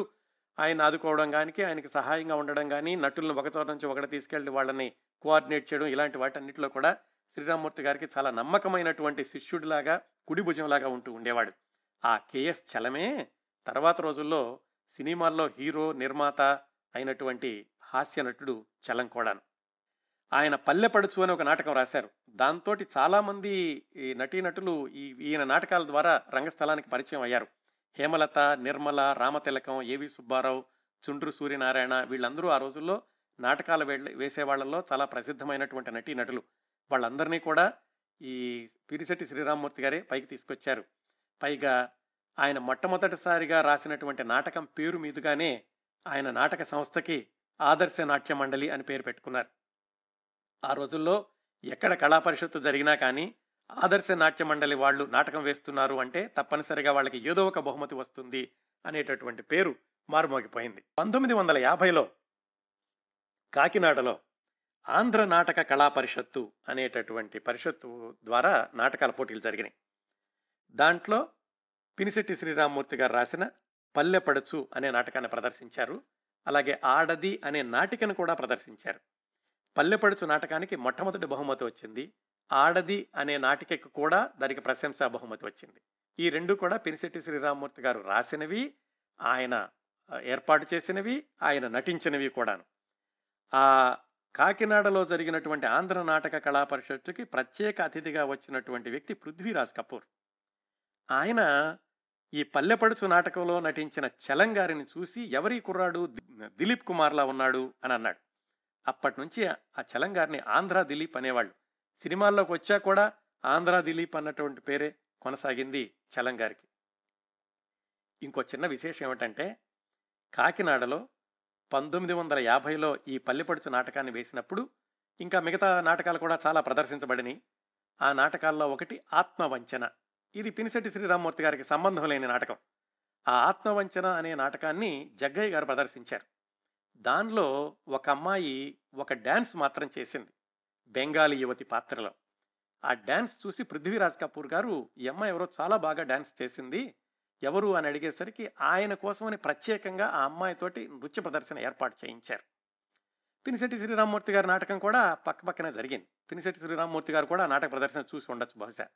ఆయన ఆదుకోవడం కానీ ఆయనకి సహాయంగా ఉండడం కానీ నటులను ఒకచోట నుంచి ఒకటి తీసుకెళ్ళి వాళ్ళని కోఆర్డినేట్ చేయడం ఇలాంటి వాటన్నిటిలో కూడా శ్రీరామూర్తి గారికి చాలా నమ్మకమైనటువంటి శిష్యుడిలాగా కుడి భుజంలాగా ఉంటూ ఉండేవాడు. ఆ కేఎస్ చలమే తర్వాత రోజుల్లో సినిమాల్లో హీరో నిర్మాత అయినటువంటి హాస్య నటుడు చలం కూడాను. ఆయన పల్లెపడుచు అని ఒక నాటకం రాశారు. దాంతో చాలామంది ఈ నటీనటులు ఈ ఈయన నాటకాల ద్వారా రంగస్థలానికి పరిచయం అయ్యారు. హేమలత నిర్మల రామతిలకం ఏవి సుబ్బారావు చుండ్రు సూర్యనారాయణ వీళ్ళందరూ ఆ రోజుల్లో నాటకాలు వేసే వాళ్ళల్లో చాలా ప్రసిద్ధమైనటువంటి నటీనటులు వాళ్ళందరినీ కూడా ఈ పిరిశెట్టి శ్రీరామ్మూర్తి గారే పైకి తీసుకొచ్చారు. పైగా ఆయన మొట్టమొదటిసారిగా రాసినటువంటి నాటకం పేరు మీదుగానే ఆయన నాటక సంస్థకి ఆదర్శ నాట్య మండలి అని పేరు పెట్టుకున్నారు. ఆ రోజుల్లో ఎక్కడ కళా పరిషత్తు జరిగినా కానీ ఆదర్శ నాట్య మండలి వాళ్ళు నాటకం వేస్తున్నారు అంటే తప్పనిసరిగా వాళ్ళకి ఏదో ఒక బహుమతి వస్తుంది అనేటటువంటి పేరు మారుమోగిపోయింది. పంతొమ్మిది వందల యాభైలో కాకినాడలో ఆంధ్ర నాటక కళా పరిషత్తు అనేటటువంటి పరిషత్తు ద్వారా నాటకాల పోటీలు జరిగినాయి. దాంట్లో పినిశెట్టి శ్రీరామ్మూర్తి గారు రాసిన పల్లెపడుచు అనే నాటకాన్ని ప్రదర్శించారు. అలాగే ఆడది అనే నాటికను కూడా ప్రదర్శించారు. పల్లెపడుచు నాటకానికి మొట్టమొదటి బహుమతి వచ్చింది ఆడది అనే నాటికకు కూడా దానికి ప్రశంసా బహుమతి వచ్చింది. ఈ రెండు కూడా పెనిశెట్టి శ్రీరామ్మూర్తి గారు రాసినవి ఆయన ఏర్పాటు చేసినవి ఆయన నటించినవి కూడాను. ఆ కాకినాడలో జరిగినటువంటి ఆంధ్ర నాటక కళా పరిషత్తుకి ప్రత్యేక అతిథిగా వచ్చినటువంటి వ్యక్తి పృథ్వీరాజ్ కపూర్. ఆయన ఈ పల్లెపడుచు నాటకంలో నటించిన చలంగారిని చూసి ఎవరి కుర్రాడు దిలీప్ కుమార్లా ఉన్నాడు అని అన్నాడు. అప్పటి నుంచి ఆ చలంగారిని ఆంధ్ర దిలీప్ అనేవాళ్ళు. సినిమాల్లోకి వచ్చా కూడా ఆంధ్రా దిలీప్ అన్నటువంటి పేరే కొనసాగింది చలం గారికి. ఇంకో చిన్న విశేషం ఏమిటంటే కాకినాడలో పంతొమ్మిది వందల యాభైలో ఈ పల్లెపడుచు నాటకాన్ని వేసినప్పుడు ఇంకా మిగతా నాటకాలు కూడా చాలా ప్రదర్శించబడినాయి. ఆ నాటకాల్లో ఒకటి ఆత్మవంచన. ఇది పినిశెట్టి శ్రీరామ్మూర్తి గారికి సంబంధం లేని నాటకం. ఆ ఆత్మవంచన అనే నాటకాన్ని జగ్గయ్య గారు ప్రదర్శించారు. దానిలో ఒక అమ్మాయి ఒక డ్యాన్స్ మాత్రం చేసింది. బెంగాలీ యువతి పాత్రలో. ఆ డ్యాన్స్ చూసి పృథ్వీరాజ్ కపూర్ గారు ఈ అమ్మాయి ఎవరో చాలా బాగా డ్యాన్స్ చేసింది. ఎవరు? అని అడిగేసరికి ఆయన కోసమని ప్రత్యేకంగా ఆ అమ్మాయితోటి నృత్య ప్రదర్శన ఏర్పాటు చేయించారు. పినిశెట్టి శ్రీరామ్మూర్తి గారి నాటకం కూడా పక్క పక్కనే జరిగింది. పినిశెట్టి శ్రీరామ్మూర్తి గారు కూడా నాటక ప్రదర్శన చూసి ఉండొచ్చు బహుశా.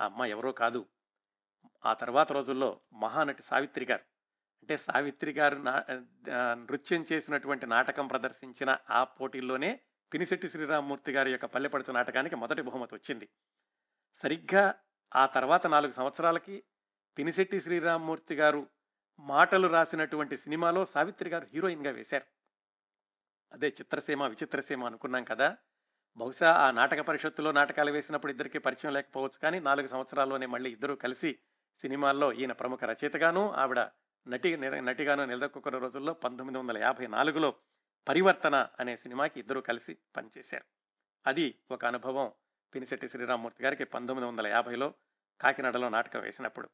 ఆ అమ్మాయి ఎవరో కాదు. ఆ తర్వాత రోజుల్లో మహానటి సావిత్రి గారు. అంటే సావిత్రి గారు నా నృత్యం చేసినటువంటి నాటకం ప్రదర్శించిన ఆ పోటీల్లోనే పినిశెట్టి శ్రీరామ్మూర్తి గారి యొక్క పల్లెపడుచు నాటకానికి మొదటి బహుమతి వచ్చింది. సరిగ్గా ఆ తర్వాత నాలుగు సంవత్సరాలకి పినిశెట్టి శ్రీరామ్మూర్తి గారు మాటలు రాసినటువంటి సినిమాలో సావిత్రి గారు హీరోయిన్గా వేశారు. అదే చిత్రసీమ విచిత్రసీమ అనుకున్నాం కదా. బహుశా ఆ నాటక పరిషత్తులో నాటకాలు వేసినప్పుడు ఇద్దరికి పరిచయం లేకపోవచ్చు కానీ నాలుగు సంవత్సరాల్లోనే మళ్ళీ ఇద్దరూ కలిసి సినిమాల్లో ఈయన ప్రముఖ రచయితగాను ఆవిడ నటి నటిగాను నిలదొక్కున్న రోజుల్లో పంతొమ్మిది వందల యాభై నాలుగులో పరివర్తన అనే సినిమాకి ఇద్దరు కలిసి పనిచేశారు. అది ఒక అనుభవం పినిశెట్టి శ్రీరామ్మూర్తి గారికి పంతొమ్మిది వందల యాభైలో కాకినాడలో నాటకం వేసినప్పుడు.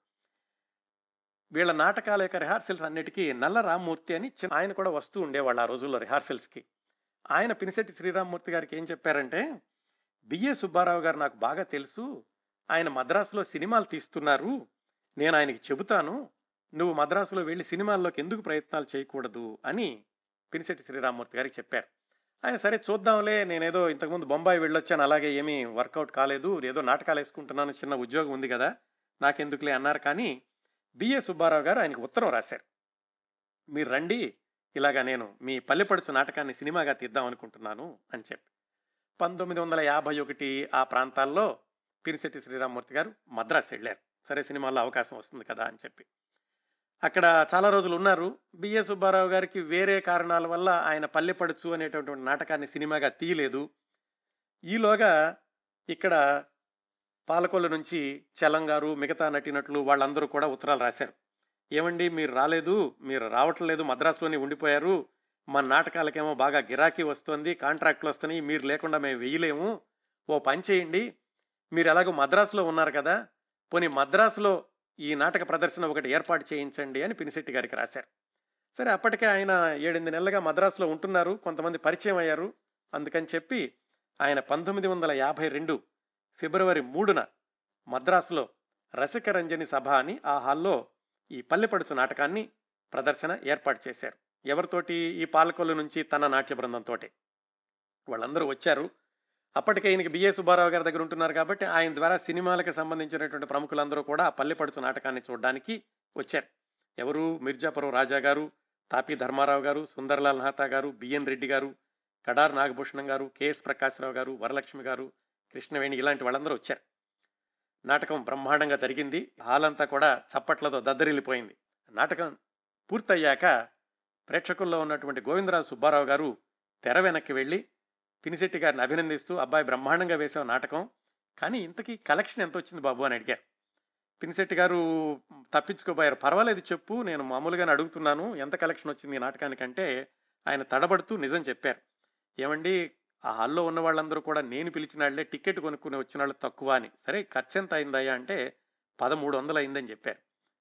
వీళ్ళ నాటకాల యొక్క రిహార్సల్స్ అన్నిటికీ నల్ల రామ్మూర్తి అని చిన్న ఆయన కూడా వస్తూ ఉండేవాళ్ళు ఆ రోజుల్లో రిహార్సల్స్కి. ఆయన పినిశెట్టి శ్రీరామ్మూర్తి గారికి ఏం చెప్పారంటే బిఏ సుబ్బారావు గారు నాకు బాగా తెలుసు ఆయన మద్రాసులో సినిమాలు తీస్తున్నారు నేను ఆయనకి చెబుతాను నువ్వు మద్రాసులో వెళ్ళి సినిమాల్లోకి ఎందుకు ప్రయత్నాలు చేయకూడదు అని పినిశెట్టి శ్రీరామ్మూర్తి గారికి చెప్పారు. ఆయన సరే చూద్దాంలే నేనేదో ఇంతకుముందు బొంబాయి వెళ్ళొచ్చాను అలాగే ఏమీ వర్కౌట్ కాలేదు ఏదో నాటకాలు వేసుకుంటున్నాను చిన్న ఉద్యోగం ఉంది కదా నాకెందుకులే అన్నారు. కానీ బిఏ సుబ్బారావు గారు ఆయనకు ఉత్తరం రాశారు. మీరు రండి ఇలాగా నేను మీ పల్లెపడుచు నాటకాన్ని సినిమాగా తీద్దాం అనుకుంటున్నాను అని చెప్పి. పంతొమ్మిది వందల యాభై ఒకటి ఆ ప్రాంతాల్లో పినిశెట్టి శ్రీరామ్మూర్తి గారు మద్రాసు వెళ్ళారు. సరే సినిమాల్లో అవకాశం వస్తుంది కదా అని చెప్పి. అక్కడ చాలా రోజులు ఉన్నారు. బిఏ సుబ్బారావు గారికి వేరే కారణాల వల్ల ఆయన పల్లెపడుచు అనేటటువంటి నాటకాన్ని సినిమాగా తీయలేదు. ఈలోగా ఇక్కడ పాలకొల్లు నుంచి చలం గారు మిగతా నటినట్లు వాళ్ళందరూ కూడా ఉత్తరాలు రాశారు. ఏమండి మీరు రాలేదు మీరు రావట్లేదు మద్రాసులోనే ఉండిపోయారు మా నాటకాలకేమో బాగా గిరాకీ వస్తుంది కాంట్రాక్ట్లు వస్తున్నాయి మీరు లేకుండా మేము వెయ్యలేము ఓ పని చేయండి. మీరు ఎలాగో మద్రాసులో ఉన్నారు కదా పోనీ మద్రాసులో ఈ నాటక ప్రదర్శన ఒకటి ఏర్పాటు చేయించండి అని పినిశెట్టి గారికి రాశారు. సరే అప్పటికే ఆయన ఏడెనిమిది నెలలుగా మద్రాసులో ఉంటున్నారు కొంతమంది పరిచయం అయ్యారు. అందుకని చెప్పి ఆయన పంతొమ్మిది వందల యాభై రెండు ఫిబ్రవరి మూడున మద్రాసులో రసికరంజని సభ అని ఆ హాల్లో ఈ పల్లెపడుచు నాటకాన్ని ప్రదర్శన ఏర్పాటు చేశారు. ఎవరితోటి? ఈ పాలకొల్లు నుంచి తన నాట్య బృందంతో వాళ్ళందరూ వచ్చారు. అప్పటికే ఈయనకి బిఏ సుబ్బారావు గారి దగ్గర ఉంటున్నారు కాబట్టి ఆయన ద్వారా సినిమాలకు సంబంధించినటువంటి ప్రముఖులందరూ కూడా ఆ పల్లెపడుచు నాటకాన్ని చూడడానికి వచ్చారు. ఎవరు? మిర్జాపురం రాజా గారు తాపి ధర్మారావు గారు సుందర్లాల్ మహతా గారు బిఎన్ రెడ్డి గారు కడార్ నాగభూషణం గారు కెఎస్ ప్రకాశ్రావు గారు వరలక్ష్మి గారు కృష్ణవేణి ఇలాంటి వాళ్ళందరూ వచ్చారు. నాటకం బ్రహ్మాండంగా జరిగింది. హాల్ అంతా కూడా చప్పట్లతో దద్దరిల్లిపోయింది. నాటకం పూర్తయ్యాక ప్రేక్షకుల్లో ఉన్నటువంటి గోవిందరాజు సుబ్బారావు గారు తెర వెనక్కి వెళ్ళి పినిశెట్టి గారిని అభినందిస్తూ అబ్బాయి బ్రహ్మాండంగా వేసావు నాటకం కానీ ఇంతకీ కలెక్షన్ ఎంత వచ్చింది బాబు? అని అడిగారు పినిశెట్టి గారు తప్పించుకోబోయారు పర్వాలేదు చెప్పు నేను మామూలుగానే అడుగుతున్నాను ఎంత కలెక్షన్ వచ్చింది ఈ నాటకానికంటే ఆయన తడబడుతూ నిజం చెప్పారు. ఏమండి ఆ హాల్లో ఉన్న వాళ్ళందరూ కూడా నేను పిలిచిన వాళ్ళే టికెట్ కొనుక్కుని వచ్చిన వాళ్ళు తక్కువ అని. సరే ఖర్చు ఎంత అయిందయ్యా అంటే పదమూడు వందలు అయిందని చెప్పారు.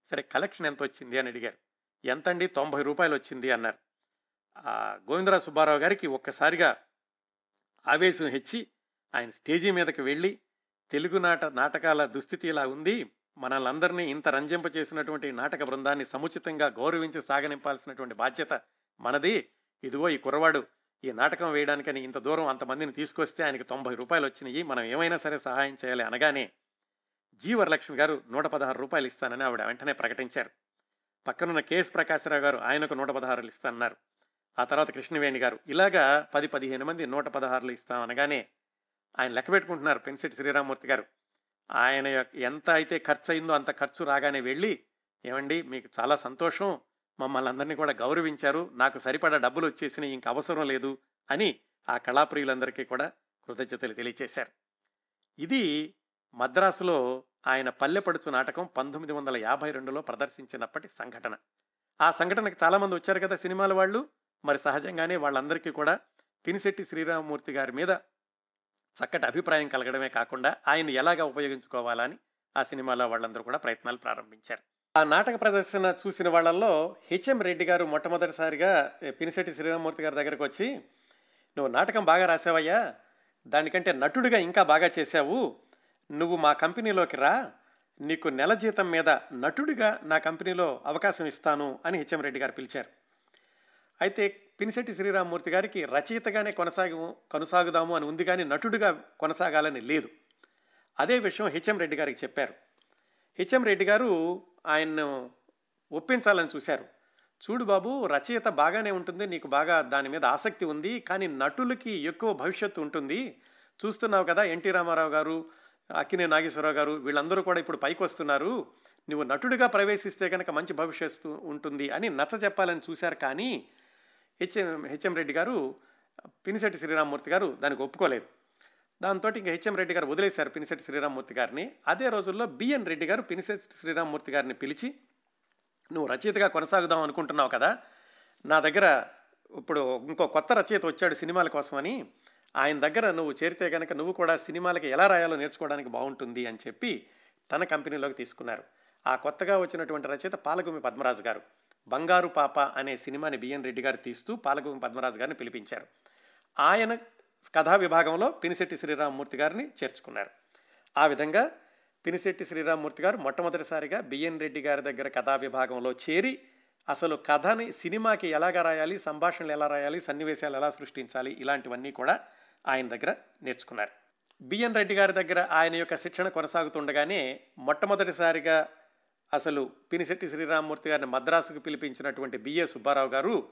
సరే కలెక్షన్ ఎంత వచ్చింది? అని అడిగారు. ఎంతండి? తొంభై రూపాయలు వచ్చింది అన్నారు. గోవిందరావు సుబ్బారావు గారికి ఒక్కసారిగా ఆవేశం హెచ్చి ఆయన స్టేజీ మీదకి వెళ్ళి తెలుగు నాట నాటకాల దుస్థితి ఇలా ఉంది. మనల్ందరినీ ఇంత రంజింప చేసినటువంటి నాటక బృందాన్ని సముచితంగా గౌరవించి సాగనింపాల్సినటువంటి బాధ్యత మనది. ఇదిగో ఈ కుర్రవాడు ఈ నాటకం వేయడానికని ఇంత దూరం అంతమందిని తీసుకొస్తే ఆయనకి తొంభై రూపాయలు వచ్చినాయి. మనం ఏమైనా సరే సహాయం చేయాలి అనగానే జీవరలక్ష్మి గారు నూట పదహారు రూపాయలు ఇస్తానని ఆవిడ వెంటనే ప్రకటించారు. పక్కనున్న కేఎస్ ప్రకాశ్రావు గారు ఆయనకు నూట పదహారులు ఇస్తానన్నారు. ఆ తర్వాత కృష్ణవేణి గారు ఇలాగా పది పదిహేను మంది నూట పదహారులు ఇస్తాం అనగానే ఆయన లెక్క పెట్టుకుంటున్నారు పెన్సిటి శ్రీరామూర్తి గారు. ఆయన యొక్క ఎంత అయితే ఖర్చు అయిందో అంత ఖర్చు రాగానే వెళ్ళి ఏమండి మీకు చాలా సంతోషం. మమ్మల్ని అందరినీ కూడా గౌరవించారు. నాకు సరిపడా డబ్బులు వచ్చేసినాయి ఇంక అవసరం లేదు అని ఆ కళాప్రియులందరికీ కూడా కృతజ్ఞతలు తెలియచేశారు. ఇది మద్రాసులో ఆయన పల్లెపడుచు నాటకం పంతొమ్మిది వందల యాభై రెండులో ప్రదర్శించినప్పటి సంఘటన. ఆ సంఘటనకు చాలామంది వచ్చారు కదా సినిమాల వాళ్ళు. మరి సహజంగానే వాళ్ళందరికీ కూడా పినిశెట్టి శ్రీరామమూర్తి గారి మీద చక్కటి అభిప్రాయం కలగడమే కాకుండా ఆయన ఎలాగా ఉపయోగించుకోవాలని ఆ సినిమాలో వాళ్ళందరూ కూడా ప్రయత్నాలు ప్రారంభించారు. ఆ నాటక ప్రదర్శన చూసిన వాళ్ళల్లో హెచ్ఎం రెడ్డి గారు మొట్టమొదటిసారిగా పినిశెట్టి శ్రీరామమూర్తి గారి దగ్గరకు వచ్చి నువ్వు నాటకం బాగా రాసావయ్యా దానికంటే నటుడిగా ఇంకా బాగా చేశావు నువ్వు మా కంపెనీలోకి రా నీకు నెల జీతం మీద నటుడిగా నా కంపెనీలో అవకాశం ఇస్తాను అని హెచ్ఎం రెడ్డి గారు పిలిచారు. అయితే పినిశెట్టి శ్రీరామమూర్తి గారికి రచయితగానే కొనసాగము కొనసాగుదాము అని ఉంది కానీ నటుడిగా కొనసాగాలని లేదు. అదే విషయం హెచ్ఎం రెడ్డి గారికి చెప్పారు. హెచ్ఎం రెడ్డి గారు ఆయన్ను ఒప్పించాలని చూశారు. చూడు బాబు రచయిత బాగానే ఉంటుంది నీకు బాగా దాని మీద ఆసక్తి ఉంది కానీ నటులకి ఎక్కువ భవిష్యత్తు ఉంటుంది. చూస్తున్నావు కదా ఎన్టీ రామారావు గారు అక్కినే నాగేశ్వరరావు గారు వీళ్ళందరూ కూడా ఇప్పుడు పైకి వస్తున్నారు. నువ్వు నటుడిగా ప్రవేశిస్తే కనుక మంచి భవిష్యత్తు ఉంటుంది అని నచ్చ చెప్పాలని చూశారు కానీ హెచ్ఎం హెచ్ఎం రెడ్డి గారు పినిశెట్టి శ్రీరామూర్తి గారు దానికి ఒప్పుకోలేదు. దాంతో ఇంకా హెచ్ఎం రెడ్డి గారు వదిలేశారు పినిశెట్టి శ్రీరామూర్తి గారిని. అదే రోజుల్లో బిఎన్ రెడ్డి గారు పినిశెట్టి శ్రీరామూర్తి గారిని పిలిచి నువ్వు రచయితగా కొనసాగుదాం అనుకుంటున్నావు కదా? నా దగ్గర ఇప్పుడు ఇంకో కొత్త రచయిత వచ్చాడు సినిమాల కోసమని ఆయన దగ్గర నువ్వు చేరితే కనుక నువ్వు కూడా సినిమాలకి ఎలా రాయాలో నేర్చుకోవడానికి బాగుంటుంది అని చెప్పి తన కంపెనీలోకి తీసుకున్నారు. ఆ కొత్తగా వచ్చినటువంటి రచయిత పాలగుమి పద్మరాజు గారు. బంగారు పాప అనే సినిమాని బిఎన్ రెడ్డి గారు తీస్తూ పాలగుమి పద్మరాజు గారిని పిలిపించారు. ఆయన కథా విభాగంలో పినిశెట్టి శ్రీరామమూర్తి గారిని చేర్చుకున్నారు. ఆ విధంగా పినిశెట్టి శ్రీరామమూర్తి గారు మొట్టమొదటిసారిగా బిఎన్ రెడ్డి గారి దగ్గర కథా విభాగంలో చేరి అసలు కథని సినిమాకి ఎలాగా రాయాలి సంభాషణలు ఎలా రాయాలి సన్నివేశాలు ఎలా సృష్టించాలి ఇలాంటివన్నీ కూడా ఆయన దగ్గర నేర్చుకున్నారు. బిఎన్ రెడ్డి గారి దగ్గర ఆయన యొక్క శిక్షణ కొనసాగుతుండగానే మొట్టమొదటిసారిగా అసలు పినిశెట్టి శ్రీరామమూర్తి గారిని మద్రాసుకు పిలిపించినటువంటి బిఏ సుబ్బారావు గారు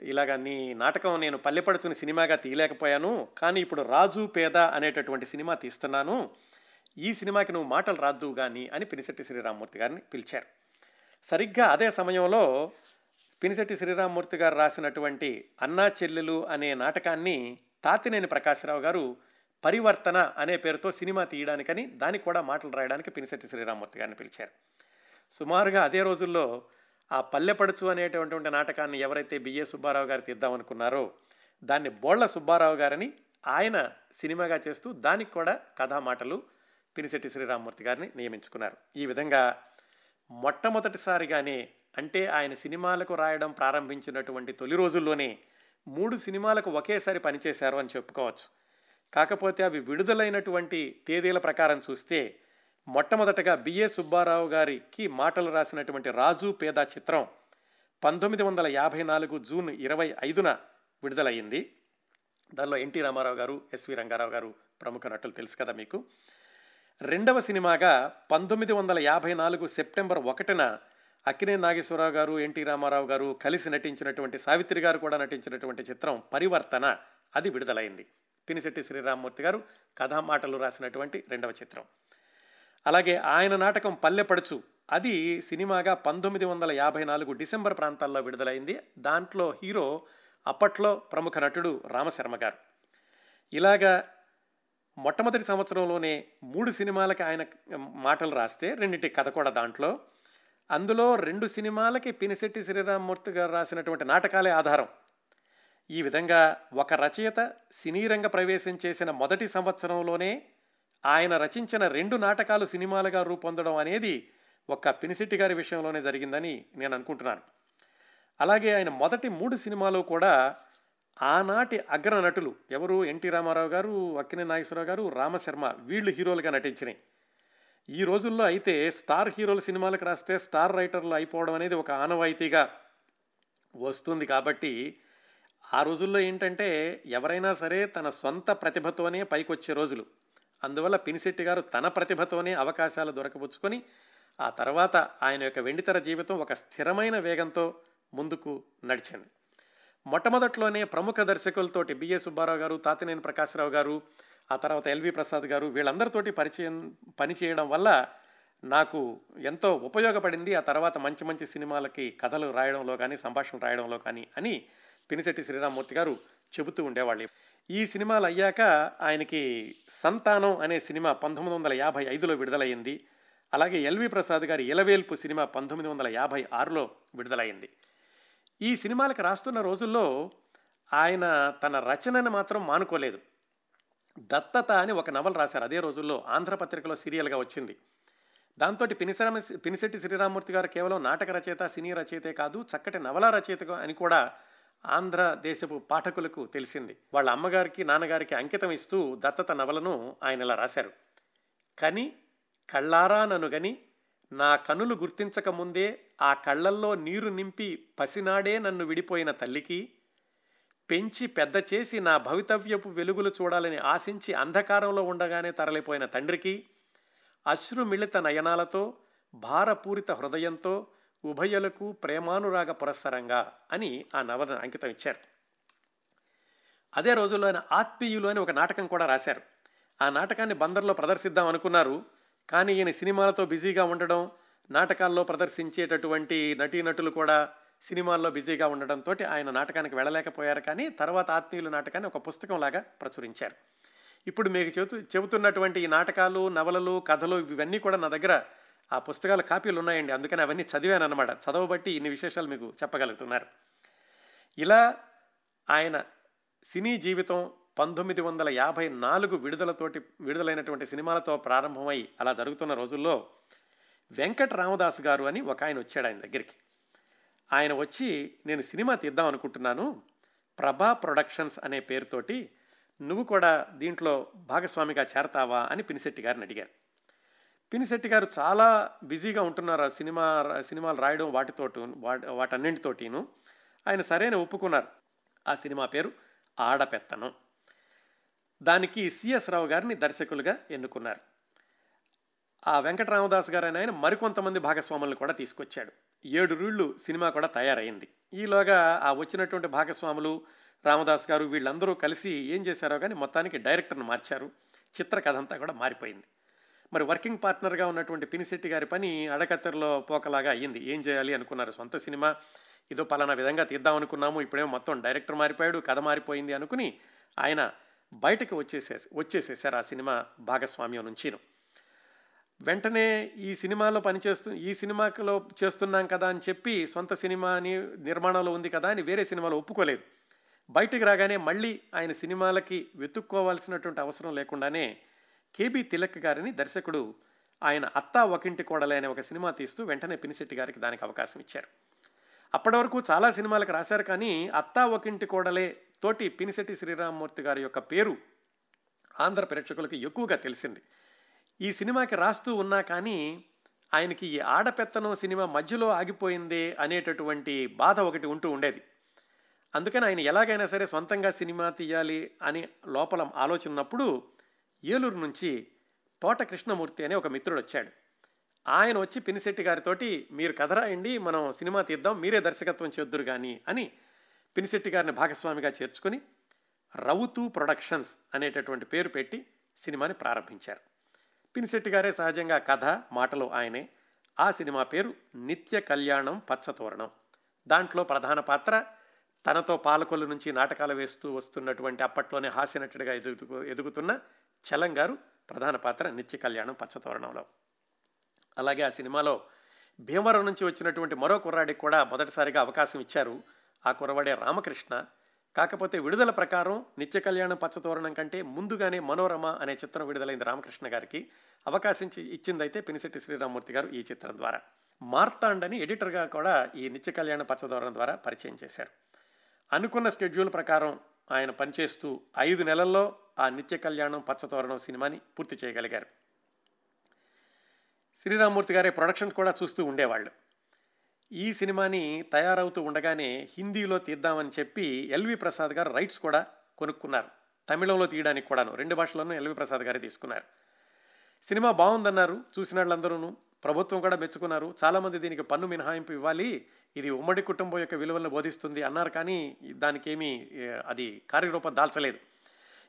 ఇలాగ నీ నాటకం నేను పల్లెపడుచుని సినిమాగా తీయలేకపోయాను కానీ ఇప్పుడు రాజు పేద అనేటటువంటి సినిమా తీస్తున్నాను ఈ సినిమాకి నువ్వు మాటలు రాద్దు కానీ అని పినిశెట్టి శ్రీరామమూర్తి గారిని పిలిచారు. సరిగ్గా అదే సమయంలో పినిశెట్టి శ్రీరామమూర్తి గారు రాసినటువంటి అన్నా చెల్లెలు అనే నాటకాన్ని తాతినేని ప్రకాశ్రావు గారు పరివర్తన అనే పేరుతో సినిమా తీయడానికని దానికి కూడా మాటలు రాయడానికి పినిశెట్టి శ్రీరామూర్తి గారిని పిలిచారు. సుమారుగా అదే రోజుల్లో ఆ పల్లెపడుచు అనేటటువంటి నాటకాన్ని ఎవరైతే బిఏ సుబ్బారావు గారు తీద్దామనుకున్నారో దాన్ని బోళ్ళ సుబ్బారావు గారిని ఆయన సినిమాగా చేస్తూ దానికి కూడా కథామాటలు పినిశెట్టి శ్రీరామూర్తి గారిని నియమించుకున్నారు. ఈ విధంగా మొట్టమొదటిసారిగానే అంటే ఆయన సినిమాలకు రాయడం ప్రారంభించినటువంటి తొలి రోజుల్లోనే మూడు సినిమాలకు ఒకేసారి పనిచేశారు అని చెప్పుకోవచ్చు. కాకపోతే అవి విడుదలైనటువంటి తేదీల ప్రకారం చూస్తే మొట్టమొదటగా బిఏ సుబ్బారావు గారికి మాటలు రాసినటువంటి రాజు పేద చిత్రం పంతొమ్మిది వందల యాభై నాలుగు జూన్ ఇరవై ఐదున విడుదలయ్యింది. దానిలో ఎన్టీ రామారావు గారు ఎస్వి రంగారావు గారు ప్రముఖ నటులు తెలుసు కదా మీకు. రెండవ సినిమాగా పంతొమ్మిది వందల యాభై నాలుగు సెప్టెంబర్ ఒకటిన అక్కినే నాగేశ్వరరావు గారు ఎన్టీ రామారావు గారు కలిసి నటించినటువంటి సావిత్రి గారు కూడా నటించినటువంటి చిత్రం పరివర్తన అది విడుదలైంది పినిశెట్టి శ్రీరామమూర్తి గారు కథామాటలు రాసినటువంటి రెండవ చిత్రం. అలాగే ఆయన నాటకం పల్లెపడుచు అది సినిమాగా పంతొమ్మిది వందల యాభై నాలుగు డిసెంబర్ ప్రాంతాల్లో విడుదలైంది. దాంట్లో హీరో అప్పట్లో ప్రముఖ నటుడు రామశర్మ గారు. ఇలాగా మొట్టమొదటి సంవత్సరంలోనే మూడు సినిమాలకి ఆయన మాటలు రాస్తే రెండింటి కథ కూడా దాంట్లో. అందులో రెండు సినిమాలకి పినిశెట్టి శ్రీరామమూర్తి గారు రాసినటువంటి నాటకాలే ఆధారం. ఈ విధంగా ఒక రచయిత సినీ రంగ ప్రవేశం చేసిన మొదటి సంవత్సరంలోనే ఆయన రచించిన రెండు నాటకాలు సినిమాలుగా రూపొందడం అనేది ఒక పినిసిట్టి గారి విషయంలోనే జరిగిందని నేను అనుకుంటున్నాను. అలాగే ఆయన మొదటి మూడు సినిమాలు కూడా ఆనాటి అగ్ర నటులు ఎవరు? ఎన్టీ రామారావు గారు అక్కినే నాగేశ్వరరావు గారు రామశర్మ వీళ్ళు హీరోలుగా నటించినాయి. ఈ రోజుల్లో అయితే స్టార్ హీరోల సినిమాలకు రాస్తే స్టార్ రైటర్లు అయిపోవడం అనేది ఒక ఆనవాయితీగా వస్తుంది కాబట్టి ఆ రోజుల్లో ఏంటంటే ఎవరైనా సరే తన సొంత ప్రతిభతోనే పైకొచ్చే రోజులు. అందువల్ల పినిశెట్టి గారు తన ప్రతిభతోనే అవకాశాలు దొరకబుచ్చుకొని ఆ తర్వాత ఆయన యొక్క వెండితెర జీవితం ఒక స్థిరమైన వేగంతో ముందుకు నడిచింది. మొట్టమొదట్లోనే ప్రముఖ దర్శకులతోటి బిఏ సుబ్బారావు గారు తాతినేని ప్రకాశ్రావు గారు ఆ తర్వాత ఎల్వి ప్రసాద్ గారు వీళ్ళందరితోటి పరిచయం పనిచేయడం వల్ల నాకు ఎంతో ఉపయోగపడింది. ఆ తర్వాత మంచి మంచి సినిమాలకి కథలు రాయడంలో కానీ సంభాషణలు రాయడంలో కానీ అని పినిశెట్టి శ్రీరామూర్తి గారు చెబుతూ ఉండేవాళ్ళు. ఈ సినిమాలు అయ్యాక ఆయనకి సంతానం అనే సినిమా పంతొమ్మిది వందల యాభై ఐదులో విడుదలయ్యింది అలాగే ఎల్వి ప్రసాద్ గారి ఇలవేల్పు సినిమా పంతొమ్మిది వందల యాభై ఆరులో విడుదలైంది. ఈ సినిమాలకు రాస్తున్న రోజుల్లో ఆయన తన రచనను మాత్రం మానుకోలేదు. దత్తత అని ఒక నవల రాశారు. అదే రోజుల్లో ఆంధ్రపత్రికలో సీరియల్గా వచ్చింది. దాంతో పినిశ్రామ పినిశెట్టి శ్రీరామూర్తి గారు కేవలం నాటక రచయిత సినీ రచయితే కాదు చక్కటి నవల రచయిత అని కూడా ఆంధ్ర దేశపు పాఠకులకు తెలిసింది. వాళ్ళ అమ్మగారికి నాన్నగారికి అంకితం ఇస్తూ దత్తత నవలను ఆయన ఇలా రాశారు. కని కళ్ళారా ననుగని నా కనులు గుర్తించక ముందే ఆ కళ్ళల్లో నీరు నింపి పసినాడే నన్ను విడిపోయిన తల్లికి పెంచి పెద్ద చేసి నా భవితవ్యపు వెలుగులు చూడాలని ఆశించి అంధకారంలో ఉండగానే తరలిపోయిన తండ్రికి అశ్రుమిళిత నయనాలతో భారపూరిత హృదయంతో ఉభయలకు ప్రేమానురాగ పురస్సరంగా అని ఆ నవలను అంకితం ఇచ్చారు. అదే రోజుల్లో ఆయన ఆత్మీయులు అని ఒక నాటకం కూడా రాశారు. ఆ నాటకాన్ని బందర్లో ప్రదర్శిద్దాం అనుకున్నారు. కానీ ఈయన సినిమాలతో బిజీగా ఉండడం నాటకాల్లో ప్రదర్శించేటటువంటి నటీనటులు కూడా సినిమాల్లో బిజీగా ఉండడంతో ఆయన నాటకానికి వెళ్ళలేకపోయారు. కానీ తర్వాత ఆత్మీయులు నాటకాన్ని ఒక పుస్తకంలాగా ప్రచురించారు. ఇప్పుడు మీకు చెబుతూ చెబుతున్నటువంటి ఈ నాటకాలు నవలలు కథలు ఇవన్నీ కూడా నా దగ్గర ఆ పుస్తకాల కాపీలు ఉన్నాయండి. అందుకని అవన్నీ చదివాను అనమాట చదవబట్టి ఇన్ని విశేషాలు మీకు చెప్పగలుగుతున్నారు. ఇలా ఆయన సినీ జీవితం పంతొమ్మిది వందల యాభై నాలుగు విడుదలతోటి విడుదలైనటువంటి సినిమాలతో ప్రారంభమై అలా జరుగుతున్న రోజుల్లో వెంకట రామదాస్ గారు అని ఒక ఆయన వచ్చాడు ఆయన దగ్గరికి. ఆయన వచ్చి నేను సినిమా తీద్దాం అనుకుంటున్నాను. ప్రభా ప్రొడక్షన్స్ అనే పేరుతోటి నువ్వు కూడా దీంట్లో భాగస్వామిగా చేరతావా? అని పినిశెట్టి గారిని అడిగారు. పినిశెట్టి గారు చాలా బిజీగా ఉంటున్నారు ఆ సినిమా సినిమాలు రాయడం వాటితోటి వాటన్నింటితోటిను. ఆయన సరైన ఒప్పుకున్నారు. ఆ సినిమా పేరు ఆడపెత్తనం. దానికి సిఎస్ రావు గారిని దర్శకులుగా ఎన్నుకున్నారు. ఆ వెంకటరామదాస్ గారు ఆయన మరికొంతమంది భాగస్వాములను కూడా తీసుకొచ్చాడు. ఏడు రూళ్ళు సినిమా కూడా తయారైంది. ఈలోగా ఆ వచ్చినటువంటి భాగస్వాములు రామదాస్ గారు వీళ్ళందరూ కలిసి ఏం చేశారో కానీ మొత్తానికి డైరెక్టర్ను మార్చారు. చిత్రకథ అంతా కూడా మారిపోయింది. మరి వర్కింగ్ పార్ట్నర్గా ఉన్నటువంటి పినిశెట్టి గారి పని అడకత్తెరలో పోకలాగా అయ్యింది. ఏం చేయాలి అనుకున్నారు? సొంత సినిమా ఇదో పలానా విధంగా తీద్దాం అనుకున్నాము ఇప్పుడేమో మొత్తం డైరెక్టర్ మారిపోయాడు కథ మారిపోయింది అనుకుని ఆయన బయటకు వచ్చేసే వచ్చేసేసారు ఆ సినిమా భాగస్వామ్యం నుంచిను. వెంటనే ఈ సినిమాలో పనిచేస్తు ఈ సినిమాలో చేస్తున్నాం కదా అని చెప్పి సొంత సినిమా అని నిర్మాణంలో ఉంది కదా అని వేరే సినిమాలో ఒప్పుకోలేదు. బయటికి రాగానే మళ్ళీ ఆయన సినిమాలకి వెతుక్కోవాల్సినటువంటి అవసరం లేకుండానే కేబీ తిలక్ గారిని దర్శకుడు ఆయన అత్తా ఒకింటి కోడలే అనే ఒక సినిమా తీస్తూ వెంటనే పినిశెట్టి గారికి దానికి అవకాశం ఇచ్చారు. అప్పటి వరకు చాలా సినిమాలకు రాశారు కానీ అత్తా ఒకింటి కోడలే తోటి పినిశెట్టి శ్రీరామమూర్తి గారి యొక్క పేరు ఆంధ్ర ప్రేక్షకులకు ఎక్కువగా తెలిసింది. ఈ సినిమాకి రాస్తూ ఉన్నా కానీ ఆయనకి ఈ ఆడపెత్తనం సినిమా మధ్యలో ఆగిపోయిందే అనేటటువంటి బాధ ఒకటి ఉంటూ ఉండేది. అందుకని ఆయన ఎలాగైనా సరే సొంతంగా సినిమా తీయాలి అని లోపల ఆలోచనప్పుడు ఉన్నప్పుడు ఏలూరు నుంచి తోట కృష్ణమూర్తి అనే ఒక మిత్రుడు వచ్చాడు. ఆయన వచ్చి పినిశెట్టి గారితోటి మీరు కథ రాయండి మనం సినిమా తీద్దాం మీరే దర్శకత్వం చేద్దురు కానీ అని పినిశెట్టి గారిని భాగస్వామిగా చేర్చుకొని రౌతు ప్రొడక్షన్స్ అనేటటువంటి పేరు పెట్టి సినిమాని ప్రారంభించారు. పినిశెట్టి గారే సహజంగా కథ మాటలు ఆయనే. ఆ సినిమా పేరు నిత్య కళ్యాణం పచ్చతోరణం. దాంట్లో ప్రధాన పాత్ర తనతో పాలకొల్లు నుంచి నాటకాలు వేస్తూ వస్తున్నటువంటి అప్పట్లోనే హాస్యనటుడిగా ఎదుగు ఎదుగుతున్న చలం గారు ప్రధాన పాత్ర నిత్య కళ్యాణం పచ్చతోరణంలో. అలాగే ఆ సినిమాలో భీమవరం నుంచి వచ్చినటువంటి మరో కుర్రాడికి కూడా మొదటిసారిగా అవకాశం ఇచ్చారు ఆ కుర్రవాడే రామకృష్ణ. కాకపోతే విడుదల ప్రకారం నిత్య కళ్యాణం పచ్చతోరణం కంటే ముందుగానే మనోరమ అనే చిత్రం విడుదలైంది రామకృష్ణ గారికి. అవకాశం ఇచ్చిందైతే పినిశెట్టి శ్రీరామూర్తి గారు ఈ చిత్రం ద్వారా. మార్తాండని ఎడిటర్గా కూడా ఈ నిత్య కళ్యాణ పచ్చతోరణం ద్వారా పరిచయం చేశారు. అనుకున్న షెడ్యూల్ ప్రకారం ఆయన పనిచేస్తూ ఐదు నెలల్లో ఆ నిత్య కళ్యాణం పచ్చతోరణం సినిమాని పూర్తి చేయగలిగారు. శ్రీరామూర్తి గారి ప్రొడక్షన్ కూడా చూస్తూ ఉండేవాళ్ళు. ఈ సినిమాని తయారవుతూ ఉండగానే హిందీలో తీద్దామని చెప్పి ఎల్వి ప్రసాద్ గారు రైట్స్ కూడా కొనుక్కున్నారు. తమిళంలో తీయడానికి కూడాను రెండు భాషల్లోనూ ఎల్వి ప్రసాద్ గారే తీసుకున్నారు. సినిమా బాగుందన్నారు చూసిన వాళ్ళందరూ ప్రభుత్వం కూడా మెచ్చుకున్నారు. చాలామంది దీనికి పన్ను మినహాయింపు ఇవ్వాలి. ఇది ఉమ్మడి కుటుంబం యొక్క విలువలను బోధిస్తుంది అన్నారు కానీ దానికి ఏమీ అది కార్యరూపం దాల్చలేదు.